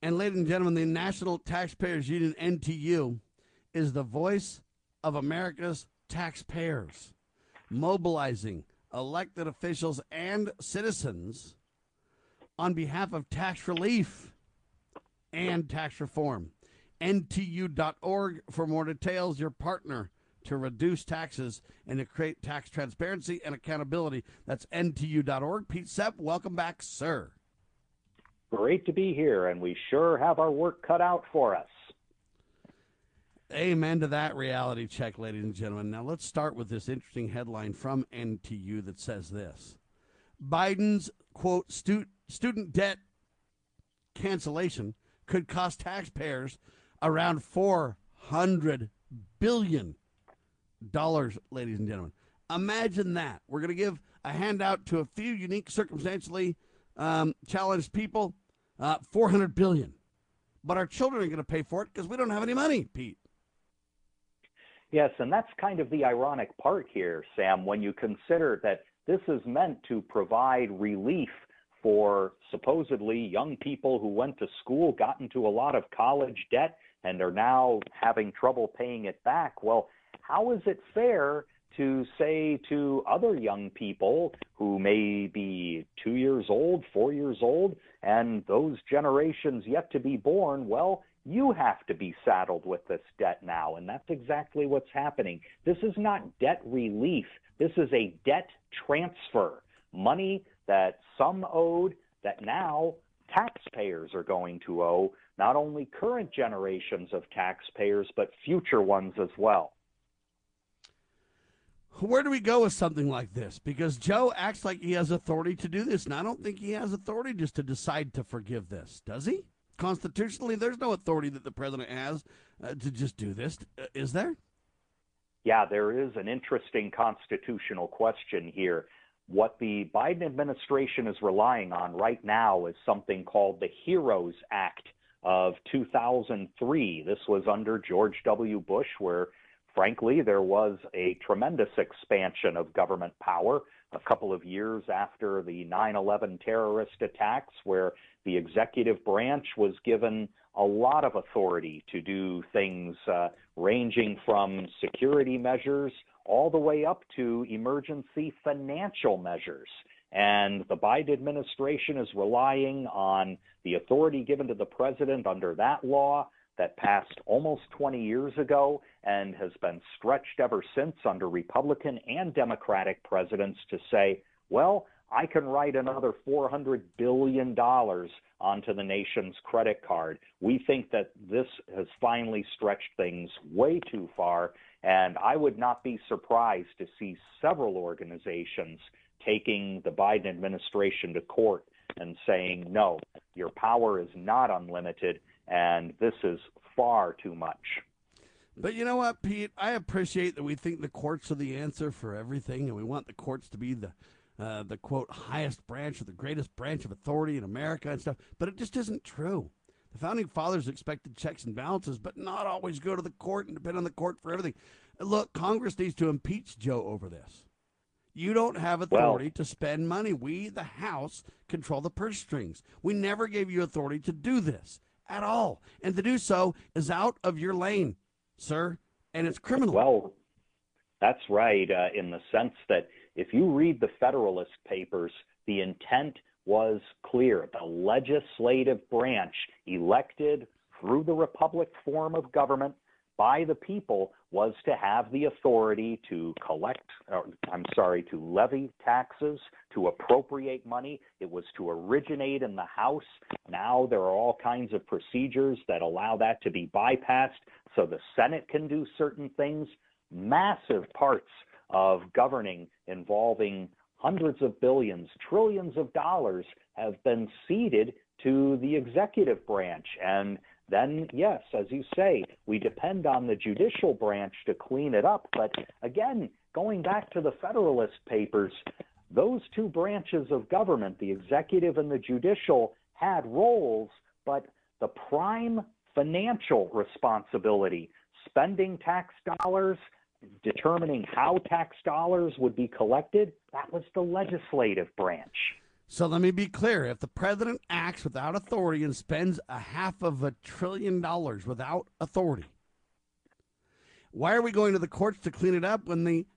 And, ladies and gentlemen, the National Taxpayers Union, NTU, is the voice of America's taxpayers, mobilizing elected officials and citizens on behalf of tax relief and tax reform. NTU.org for more details, your partner to reduce taxes and to create tax transparency and accountability. That's NTU.org. Pete Sepp, welcome back, sir. Great to be here, and we sure have our work cut out for us. Amen to that reality check, ladies and gentlemen. Now let's start with this interesting headline from NTU that says this Biden's, quote, stu- student debt cancellation could cost taxpayers around $400 billion, ladies and gentlemen. Imagine that. We're going to give a handout to a few unique, circumstantially um, challenged people, uh, 400 billion. But our children are going to pay for it because we don't have any money, Pete. Yes, and that's kind of the ironic part here, Sam, when you consider that this is meant to provide relief for supposedly young people who went to school, got into a lot of college debt, and are now having trouble paying it back. Well, how is it fair to say to other young people who may be two years old, four years old, and those generations yet to be born, well, you have to be saddled with this debt now. And that's exactly what's happening. This is not debt relief. This is a debt transfer. Money that some owed that now taxpayers are going to owe, not only current generations of taxpayers, but future ones as well. Where do we go with something like this? Because Joe acts like he has authority to do this, and I don't think he has authority just to decide to forgive this, does he? Constitutionally, there's no authority that the president has uh, to just do this, uh, is there? Yeah, there is an interesting constitutional question here. What the Biden administration is relying on right now is something called the HEROES Act of 2003. This was under George W. Bush, where frankly, there was a tremendous expansion of government power a couple of years after the 9 11 terrorist attacks, where the executive branch was given a lot of authority to do things uh, ranging from security measures all the way up to emergency financial measures. And the Biden administration is relying on the authority given to the president under that law that passed almost 20 years ago and has been stretched ever since under Republican and Democratic presidents to say, well, I can write another $400 billion onto the nation's credit card. We think that this has finally stretched things way too far, and I would not be surprised to see several organizations taking the Biden administration to court and saying, no, your power is not unlimited, and this is far too much. But you know what, Pete? I appreciate that we think the courts are the answer for everything, and we want the courts to be the uh, the quote highest branch or the greatest branch of authority in America and stuff. But it just isn't true. The founding fathers expected checks and balances, but not always go to the court and depend on the court for everything. Look, Congress needs to impeach Joe over this. You don't have authority well, to spend money. We, the House, control the purse strings. We never gave you authority to do this at all. And to do so is out of your lane, sir, and it's criminal. Well, that's right, uh, in the sense that if you read the Federalist Papers, the intent was clear. The legislative branch, elected through the republic form of government by the people, was to have the authority to collect, or, I'm sorry, to levy taxes, to appropriate money. It was to originate in the House. Now there are all kinds of procedures that allow that to be bypassed so the Senate can do certain things. Massive parts of governing involving hundreds of billions, trillions of dollars have been ceded to the executive branch. And then, yes, as you say, we depend on the judicial branch to clean it up. But again, going back to the Federalist Papers, those two branches of government, the executive and the judicial, had roles, but the prime financial responsibility, spending tax dollars, determining how tax dollars would be collected, that was the legislative branch. So let me be clear. If the president acts without authority and spends a half of a trillion dollars without authority, why are we going to the courts to clean it up when the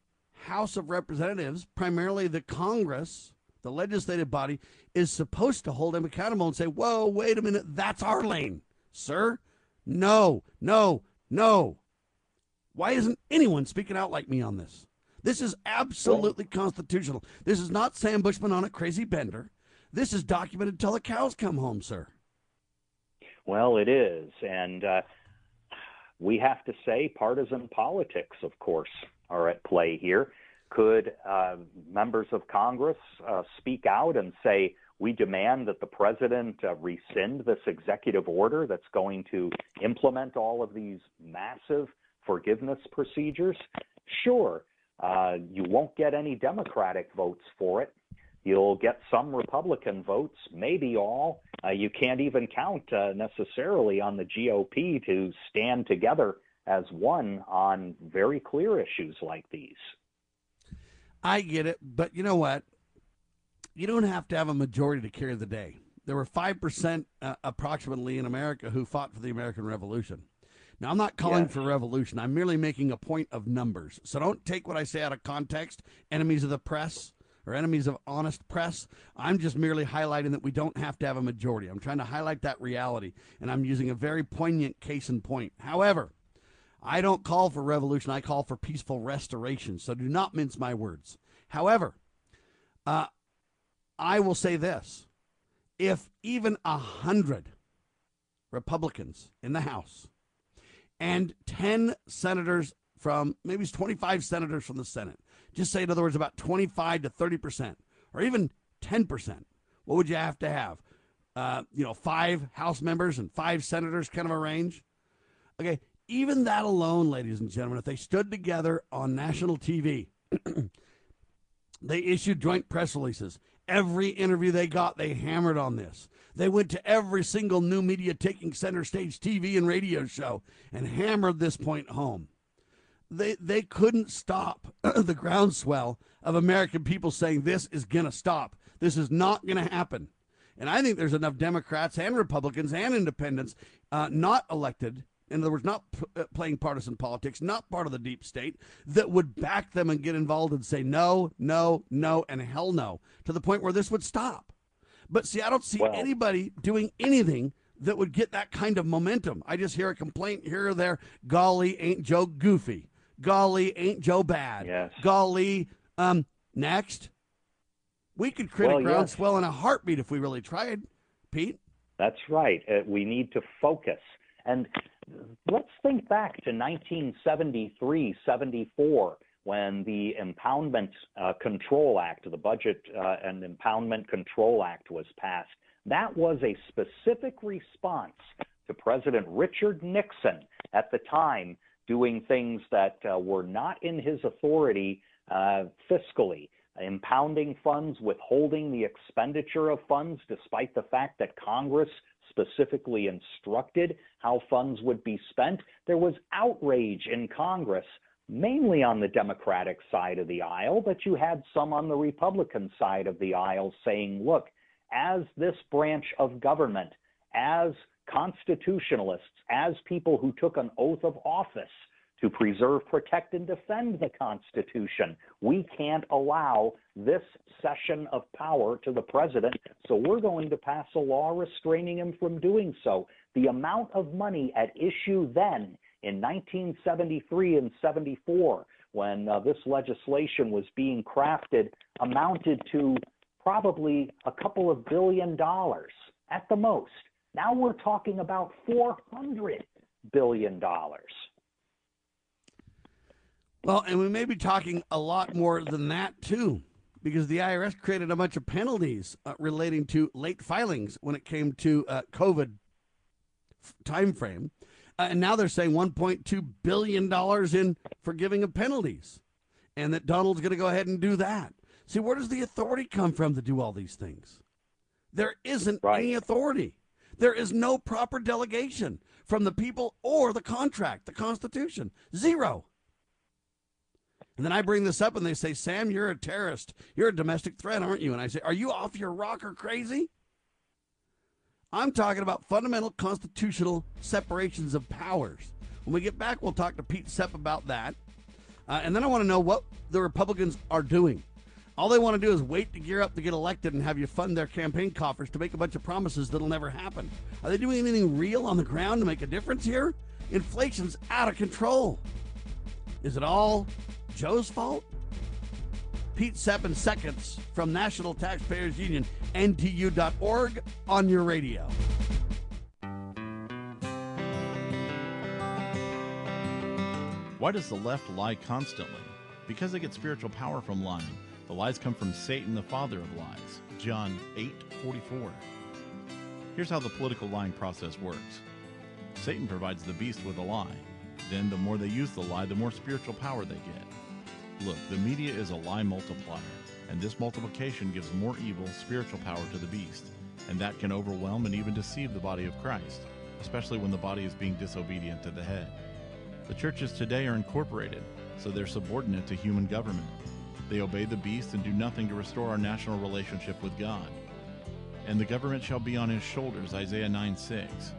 House of Representatives, primarily the Congress, the legislative body, is supposed to hold him accountable and say, whoa, wait a minute, that's our lane, sir? No, no, no. Why isn't anyone speaking out like me on this? This is absolutely constitutional. This is not Sam Bushman on a crazy bender. This is documented till the cows come home, sir. Well, it is. And uh, we have to say partisan politics, of course, are at play here. Could uh, members of Congress uh, speak out and say, we demand that the president uh, rescind this executive order that's going to implement all of these massive forgiveness procedures? Sure, uh, you won't get any Democratic votes for it. You'll get some Republican votes, maybe all. Uh, you can't even count uh, necessarily on the GOP to stand together as one on very clear issues like these. I get it, but you know what? You don't have to have a majority to carry the day. There were 5% uh, approximately in America who fought for the American Revolution. Now, I'm not calling yes. for revolution. I'm merely making a point of numbers. So don't take what I say out of context, enemies of the press or enemies of honest press. I'm just merely highlighting that we don't have to have a majority. I'm trying to highlight that reality, and I'm using a very poignant case in point. However, I don't call for revolution. I call for peaceful restoration. So do not mince my words. However, uh, I will say this if even a hundred Republicans in the House and 10 senators from maybe it's 25 senators from the Senate, just say, in other words, about 25 to 30%, or even 10%, what would you have to have? Uh, you know, five House members and five senators, kind of a range. Okay, even that alone, ladies and gentlemen, if they stood together on national TV, *clears throat* they issued joint press releases. Every interview they got, they hammered on this. They went to every single new media taking center stage TV and radio show and hammered this point home. They, they couldn't stop *clears throat* the groundswell of American people saying this is going to stop. This is not going to happen. And I think there's enough Democrats and Republicans and independents uh, not elected in other words, not p- uh, playing partisan politics, not part of the deep state, that would back them and get involved and say no, no, no, and hell no, to the point where this would stop. But see, I don't see anybody doing anything that would get that kind of momentum. I just hear a complaint here or there. Golly, ain't Joe goofy? Golly, ain't Joe bad? Yes. Golly, um, next. We could create well, a groundswell yes. in a heartbeat if we really tried, Pete. That's right. Uh, we need to focus. And let's think back to 1973, 74 when the Impoundment uh, Control Act, the Budget uh, and Impoundment Control Act was passed. That was a specific response to President Richard Nixon at the time doing things that uh, were not in his authority uh, fiscally, impounding funds, withholding the expenditure of funds, despite the fact that Congress specifically instructed how funds would be spent. There was outrage in Congress mainly on the Democratic side of the aisle, but you had some on the Republican side of the aisle saying, look, as this branch of government, as constitutionalists, as people who took an oath of office to preserve, protect, and defend the Constitution, we can't allow this cession of power to the president, so we're going to pass a law restraining him from doing so. The amount of money at issue then in 1973 and 74, when uh, this legislation was being crafted, amounted to probably a couple of billion dollars at the most. Now we're talking about 400 billion dollars. Well, and we may be talking a lot more than that too, because the IRS created a bunch of penalties uh, relating to late filings when it came to uh, COVID timeframe. Uh, and now they're saying 1.2 billion dollars in forgiving of penalties, and that Donald's going to go ahead and do that. See, where does the authority come from to do all these things? There isn't right. any authority. There is no proper delegation from the people or the contract, the Constitution. Zero. And then I bring this up and they say, Sam, you're a terrorist. You're a domestic threat, aren't you? And I say, Are you off your rocker crazy? I'm talking about fundamental constitutional separations of powers. When we get back, we'll talk to Pete Sepp about that. Uh, and then I want to know what the Republicans are doing. All they want to do is wait to gear up to get elected and have you fund their campaign coffers to make a bunch of promises that'll never happen. Are they doing anything real on the ground to make a difference here? Inflation's out of control. Is it all Joe's fault? Pete Sepp in seconds from National Taxpayers Union, NTU.org on your radio. Why does the left lie constantly? Because they get spiritual power from lying. The lies come from Satan, the father of lies. John 8:44. Here's how the political lying process works. Satan provides the beast with a lie. Then the more they use the lie, the more spiritual power they get. Look, the media is a lie multiplier, and this multiplication gives more evil spiritual power to the beast, and that can overwhelm and even deceive the body of Christ, especially when the body is being disobedient to the head. The churches today are incorporated, so they're subordinate to human government. They obey the beast and do nothing to restore our national relationship with God. And the government shall be on his shoulders, Isaiah 9 6.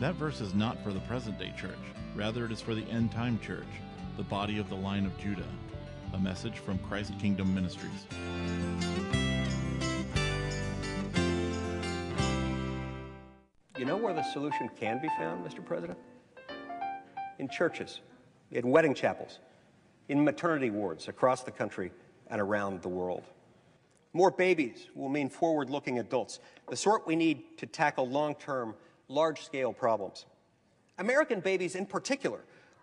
That verse is not for the present day church, rather, it is for the end time church, the body of the line of Judah a message from Christ Kingdom Ministries. You know where the solution can be found, Mr. President? In churches, in wedding chapels, in maternity wards across the country and around the world. More babies will mean forward looking adults, the sort we need to tackle long term, large scale problems. American babies, in particular,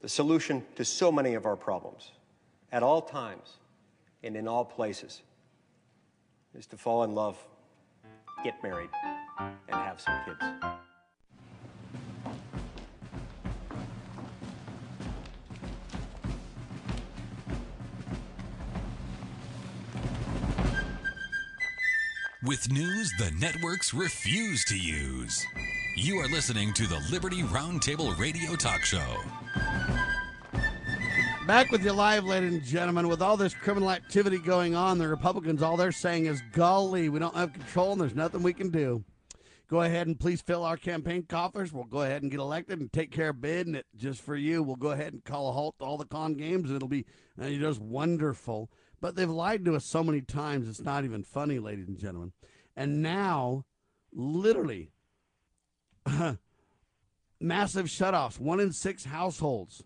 The solution to so many of our problems, at all times and in all places, is to fall in love, get married, and have some kids. With news the networks refuse to use. You are listening to the Liberty Roundtable Radio Talk Show. Back with you live, ladies and gentlemen. With all this criminal activity going on, the Republicans, all they're saying is, golly, we don't have control and there's nothing we can do. Go ahead and please fill our campaign coffers. We'll go ahead and get elected and take care of bidding it just for you. We'll go ahead and call a halt to all the con games. It'll be uh, just wonderful. But they've lied to us so many times, it's not even funny, ladies and gentlemen. And now, literally, *laughs* massive shutoffs. One in six households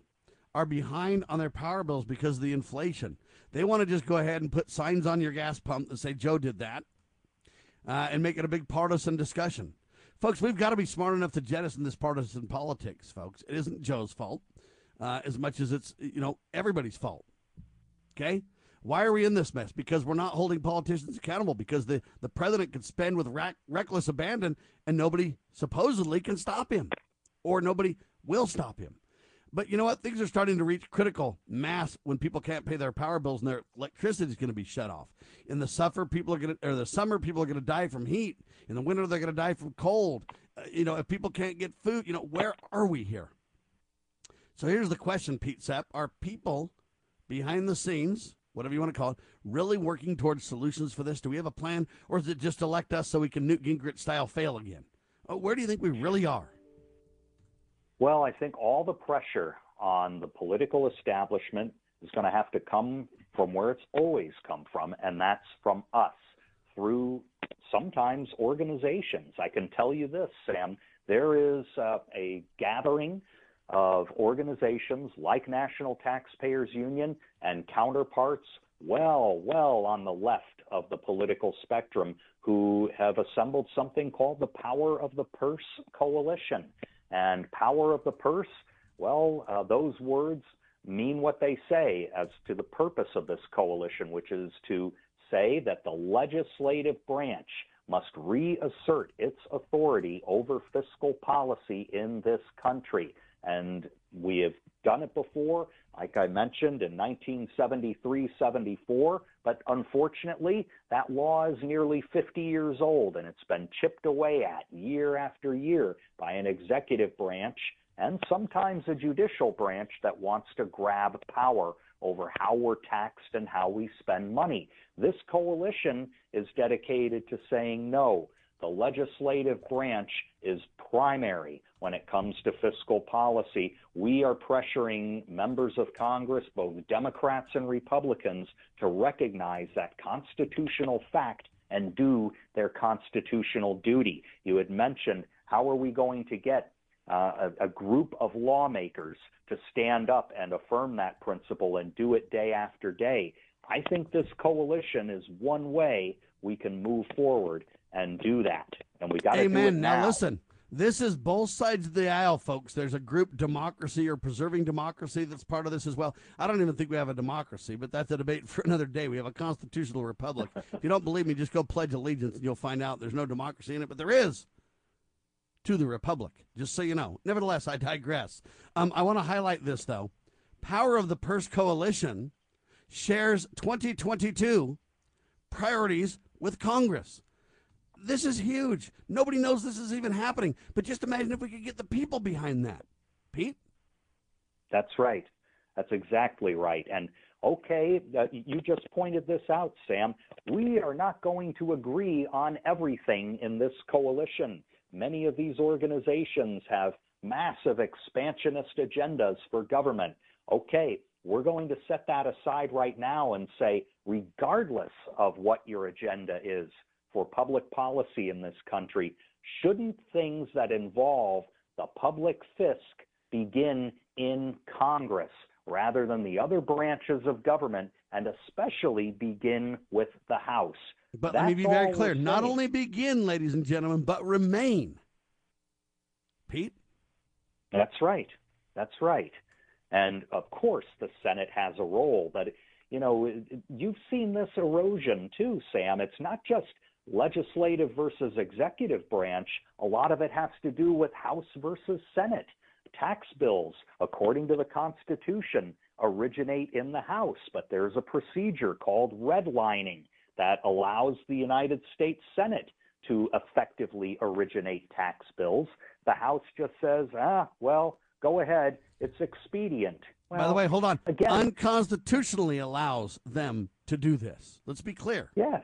are behind on their power bills because of the inflation. They want to just go ahead and put signs on your gas pump that say Joe did that uh, and make it a big partisan discussion. Folks, we've got to be smart enough to jettison this partisan politics, folks. It isn't Joe's fault uh, as much as it's, you know, everybody's fault. Okay? Why are we in this mess? Because we're not holding politicians accountable. Because the, the president can spend with reckless abandon and nobody supposedly can stop him, or nobody will stop him. But you know what? Things are starting to reach critical mass when people can't pay their power bills and their electricity is going to be shut off. In the suffer, people are going to, or the summer, people are going to die from heat. In the winter, they're going to die from cold. Uh, you know, if people can't get food, you know, where are we here? So here's the question, Pete Sepp: Are people behind the scenes, whatever you want to call it, really working towards solutions for this? Do we have a plan, or is it just elect us so we can Newt Gingrich style fail again? Uh, where do you think we really are? Well, I think all the pressure on the political establishment is going to have to come from where it's always come from, and that's from us through sometimes organizations. I can tell you this, Sam, there is uh, a gathering of organizations like National Taxpayers Union and counterparts well, well on the left of the political spectrum who have assembled something called the Power of the Purse Coalition. And power of the purse, well, uh, those words mean what they say as to the purpose of this coalition, which is to say that the legislative branch must reassert its authority over fiscal policy in this country. And we have done it before, like I mentioned in 1973 74, but unfortunately, that law is nearly 50 years old and it's been chipped away at year after year by an executive branch and sometimes a judicial branch that wants to grab power over how we're taxed and how we spend money. This coalition is dedicated to saying no. The legislative branch is primary when it comes to fiscal policy. We are pressuring members of Congress, both Democrats and Republicans, to recognize that constitutional fact and do their constitutional duty. You had mentioned how are we going to get uh, a, a group of lawmakers to stand up and affirm that principle and do it day after day. I think this coalition is one way we can move forward and do that. And we got to do it now. Now listen, this is both sides of the aisle, folks. There's a group, Democracy or Preserving Democracy, that's part of this as well. I don't even think we have a democracy, but that's a debate *laughs* for another day. We have a constitutional republic. if you don't believe me, just go pledge allegiance and you'll find out there's no democracy in it, but there is to the republic, just so you know. Nevertheless, I digress. Um, I want to highlight this, though. Power of the Purse Coalition shares 2022 priorities with Congress. This is huge. Nobody knows this is even happening. But just imagine if we could get the people behind that. Pete? That's right. That's exactly right. And okay, uh, you just pointed this out, Sam. We are not going to agree on everything in this coalition. Many of these organizations have massive expansionist agendas for government. Okay, we're going to set that aside right now and say, regardless of what your agenda is for public policy in this country, shouldn't things that involve the public fisc begin in Congress rather than the other branches of government and especially begin with the House? But That's let me be very clear. Not only begin, ladies and gentlemen, but remain. Pete? That's right. That's right. And of course, the Senate has a role, but you know, you've seen this erosion too, Sam. It's not just legislative versus executive branch. A lot of it has to do with House versus Senate. Tax bills, according to the Constitution, originate in the House, but there's a procedure called redlining that allows the United States Senate to effectively originate tax bills. The House just says, ah, well, go ahead. It's expedient. By the way, hold on. Again, Unconstitutionally allows them to do this. Let's be clear. Yes.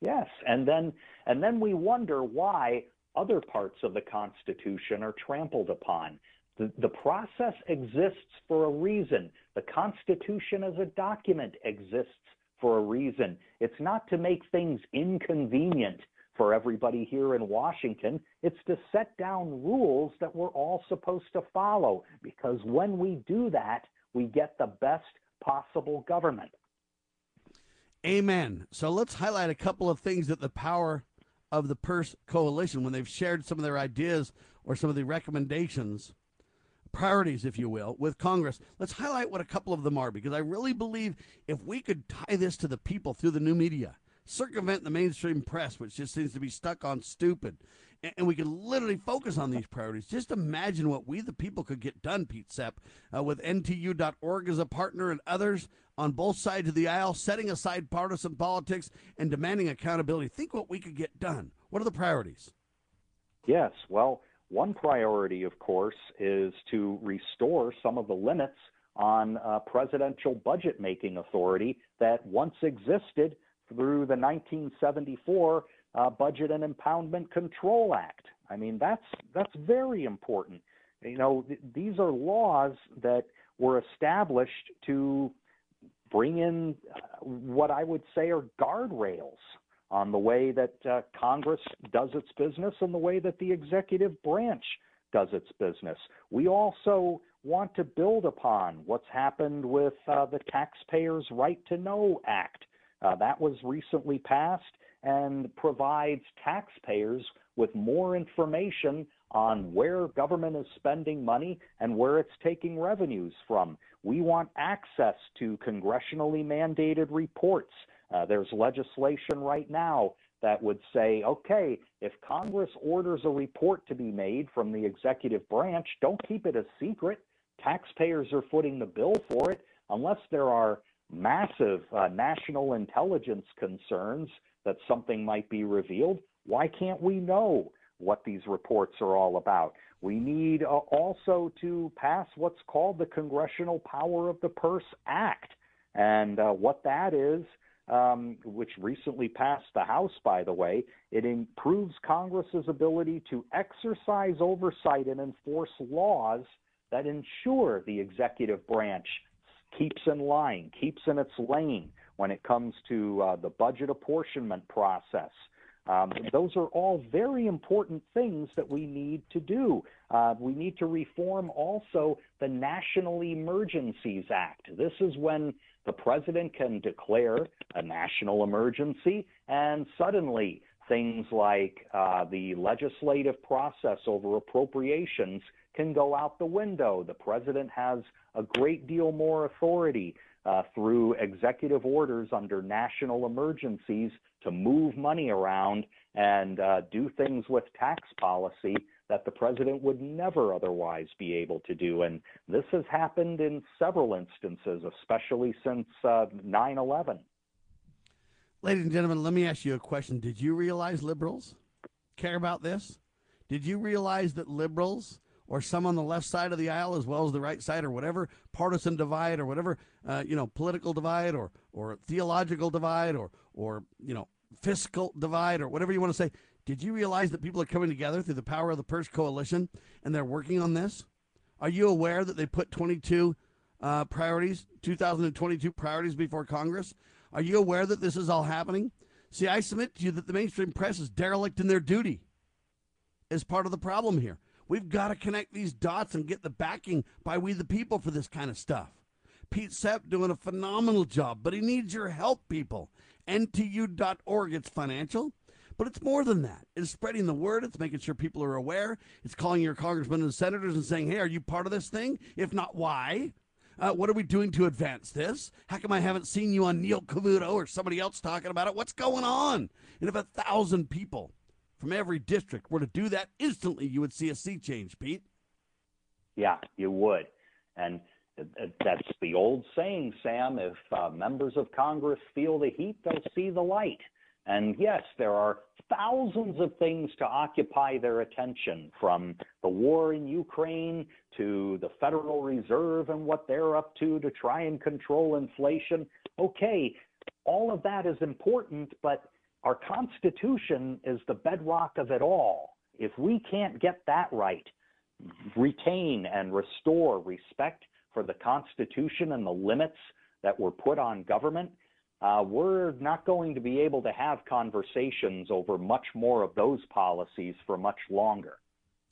Yes. And then and then we wonder why other parts of the Constitution are trampled upon. The, the process exists for a reason. The Constitution as a document exists for a reason. It's not to make things inconvenient for everybody here in Washington. It's to set down rules that we're all supposed to follow because when we do that, we get the best possible government. Amen. So let's highlight a couple of things that the power of the Purse Coalition, when they've shared some of their ideas or some of the recommendations, priorities, if you will, with Congress. Let's highlight what a couple of them are because I really believe if we could tie this to the people through the new media, circumvent the mainstream press, which just seems to be stuck on stupid, and, we could literally focus on these priorities. Just imagine what we, the people, could get done, Pete Sepp, uh, with NTU.org as a partner and others on both sides of the aisle, setting aside partisan politics and demanding accountability. Think what we could get done. What are the priorities? Yes. Well, one priority, of course, is to restore some of the limits on uh, presidential budget making authority that once existed through the 1974 uh, Budget and Impoundment Control Act. I mean, that's that's very important. You know, th- these are laws that were established to bring in uh, what I would say are guardrails on the way that uh, Congress does its business and the way that the executive branch does its business. We also want to build upon what's happened with uh, the Taxpayers' Right to Know Act. Uh, that was recently passed and provides taxpayers with more information on where government is spending money and where it's taking revenues from. We want access to congressionally mandated reports. Uh, there's legislation right now that would say, okay, if Congress orders a report to be made from the executive branch, don't keep it a secret. Taxpayers are footing the bill for it unless there are massive uh, national intelligence concerns that something might be revealed. Why can't we know what these reports are all about? We need uh, also to pass what's called the Congressional Power of the Purse Act. And uh, what that is, um, which recently passed the House, by the way, it improves Congress's ability to exercise oversight and enforce laws that ensure the executive branch keeps in line, keeps in its lane when it comes to uh, the budget apportionment process. Um, those are all very important things that we need to do. Uh, we need to reform also the National Emergencies Act. This is when the president can declare a national emergency, and suddenly things like uh, the legislative process over appropriations can go out the window. The president has a great deal more authority uh, through executive orders under national emergencies to move money around and uh, do things with tax policy that the president would never otherwise be able to do. And this has happened in several instances, especially since uh, 9 11. Ladies and gentlemen, let me ask you a question. Did you realize liberals care about this? Did you realize that liberals or some on the left side of the aisle as well as the right side or whatever partisan divide or whatever uh, you know political divide or or theological divide or or you know fiscal divide or whatever you want to say. Did you realize that people are coming together through the power of the purse coalition and they're working on this? Are you aware that they put 22 uh, priorities 2022 priorities before congress? Are you aware that this is all happening? See i submit to you that the mainstream press is derelict in their duty as part of the problem here We've got to connect these dots and get the backing by we the people for this kind of stuff. Pete Sepp doing a phenomenal job, but he needs your help, people. NTU.org. It's financial, but it's more than that. It's spreading the word. It's making sure people are aware. It's calling your congressmen and senators and saying, hey, are you part of this thing? If not, why? Uh, what are we doing to advance this? How come I haven't seen you on Neil Cavuto or somebody else talking about it? What's going on? And if a thousand people from every district were to do that instantly, you would see a sea change, Pete. Yeah, you would. And that's the old saying, Sam. If uh, members of Congress feel the heat, they'll see the light. And yes, there are thousands of things to occupy their attention from the war in Ukraine to the Federal Reserve and what they're up to to try and control inflation. Okay, all of that is important, but our Constitution is the bedrock of it all. If we can't get that right, retain and restore respect for the Constitution and the limits that were put on government, uh, we're not going to be able to have conversations over much more of those policies for much longer.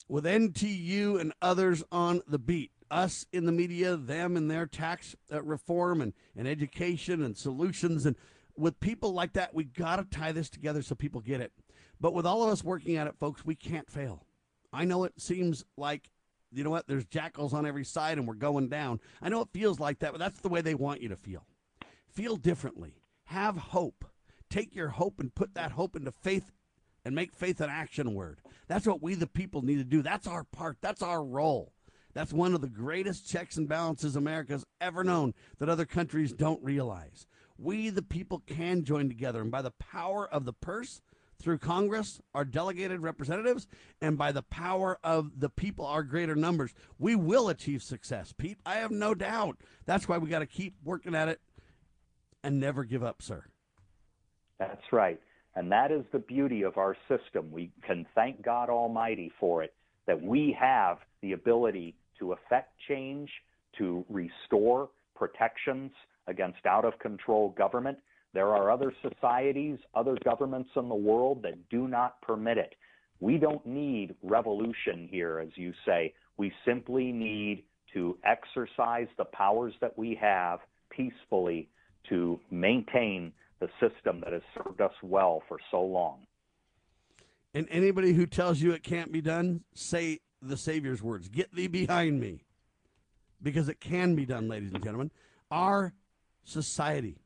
With NTU and others on the beat, us in the media, them in their tax uh, reform and, and education and solutions and with people like that, we got to tie this together so people get it. But with all of us working at it, folks, we can't fail. I know it seems like, you know what, there's jackals on every side and we're going down. I know it feels like that, but that's the way they want you to feel. Feel differently. Have hope. Take your hope and put that hope into faith and make faith an action word. That's what we, the people, need to do. That's our part, that's our role. That's one of the greatest checks and balances America's ever known that other countries don't realize we, the people, can join together. And by the power of the purse, through Congress, our delegated representatives, and by the power of the people, our greater numbers, we will achieve success, Pete. I have no doubt. That's why we got to keep working at it and never give up, sir. That's right. And that is the beauty of our system. We can thank God Almighty for it, that we have the ability to affect change, to restore protections, against out of control government. There are other societies, other governments in the world that do not permit it. We don't need revolution here, as you say. We simply need to exercise the powers that we have peacefully to maintain the system that has served us well for so long. And anybody who tells you it can't be done, say the Savior's words Get thee behind me. Because it can be done, ladies and gentlemen. Our society.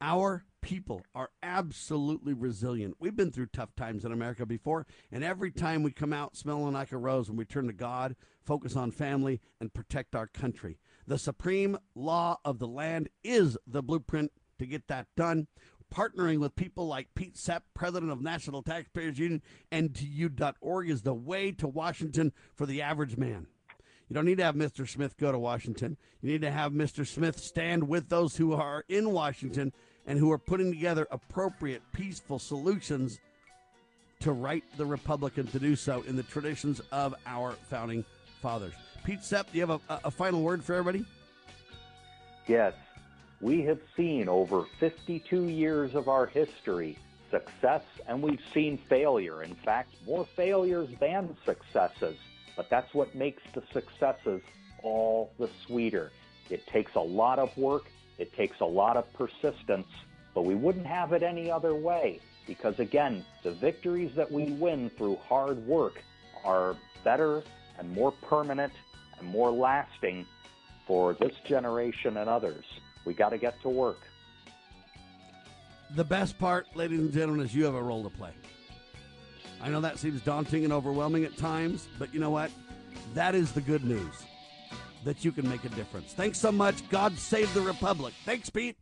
Our people are absolutely resilient. We've been through tough times in America before, and every time we come out smelling like a rose and we turn to God, focus on family, and protect our country. The supreme law of the land is the blueprint to get that done. Partnering with people like Pete Sepp, president of National Taxpayers Union, NTU.org is the way to Washington for the average man. You don't need to have Mr. Smith go to Washington. You need to have Mr. Smith stand with those who are in Washington and who are putting together appropriate, peaceful solutions to right the Republican to do so in the traditions of our founding fathers. Pete Sepp, do you have a, a final word for everybody? Yes. We have seen over 52 years of our history success and we've seen failure. In fact, more failures than successes. But that's what makes the successes all the sweeter. It takes a lot of work, it takes a lot of persistence, but we wouldn't have it any other way. Because again, the victories that we win through hard work are better and more permanent and more lasting for this generation and others. We got to get to work. The best part, ladies and gentlemen, is you have a role to play. I know that seems daunting and overwhelming at times, but you know what? That is the good news that you can make a difference. Thanks so much. God save the Republic. Thanks, Pete.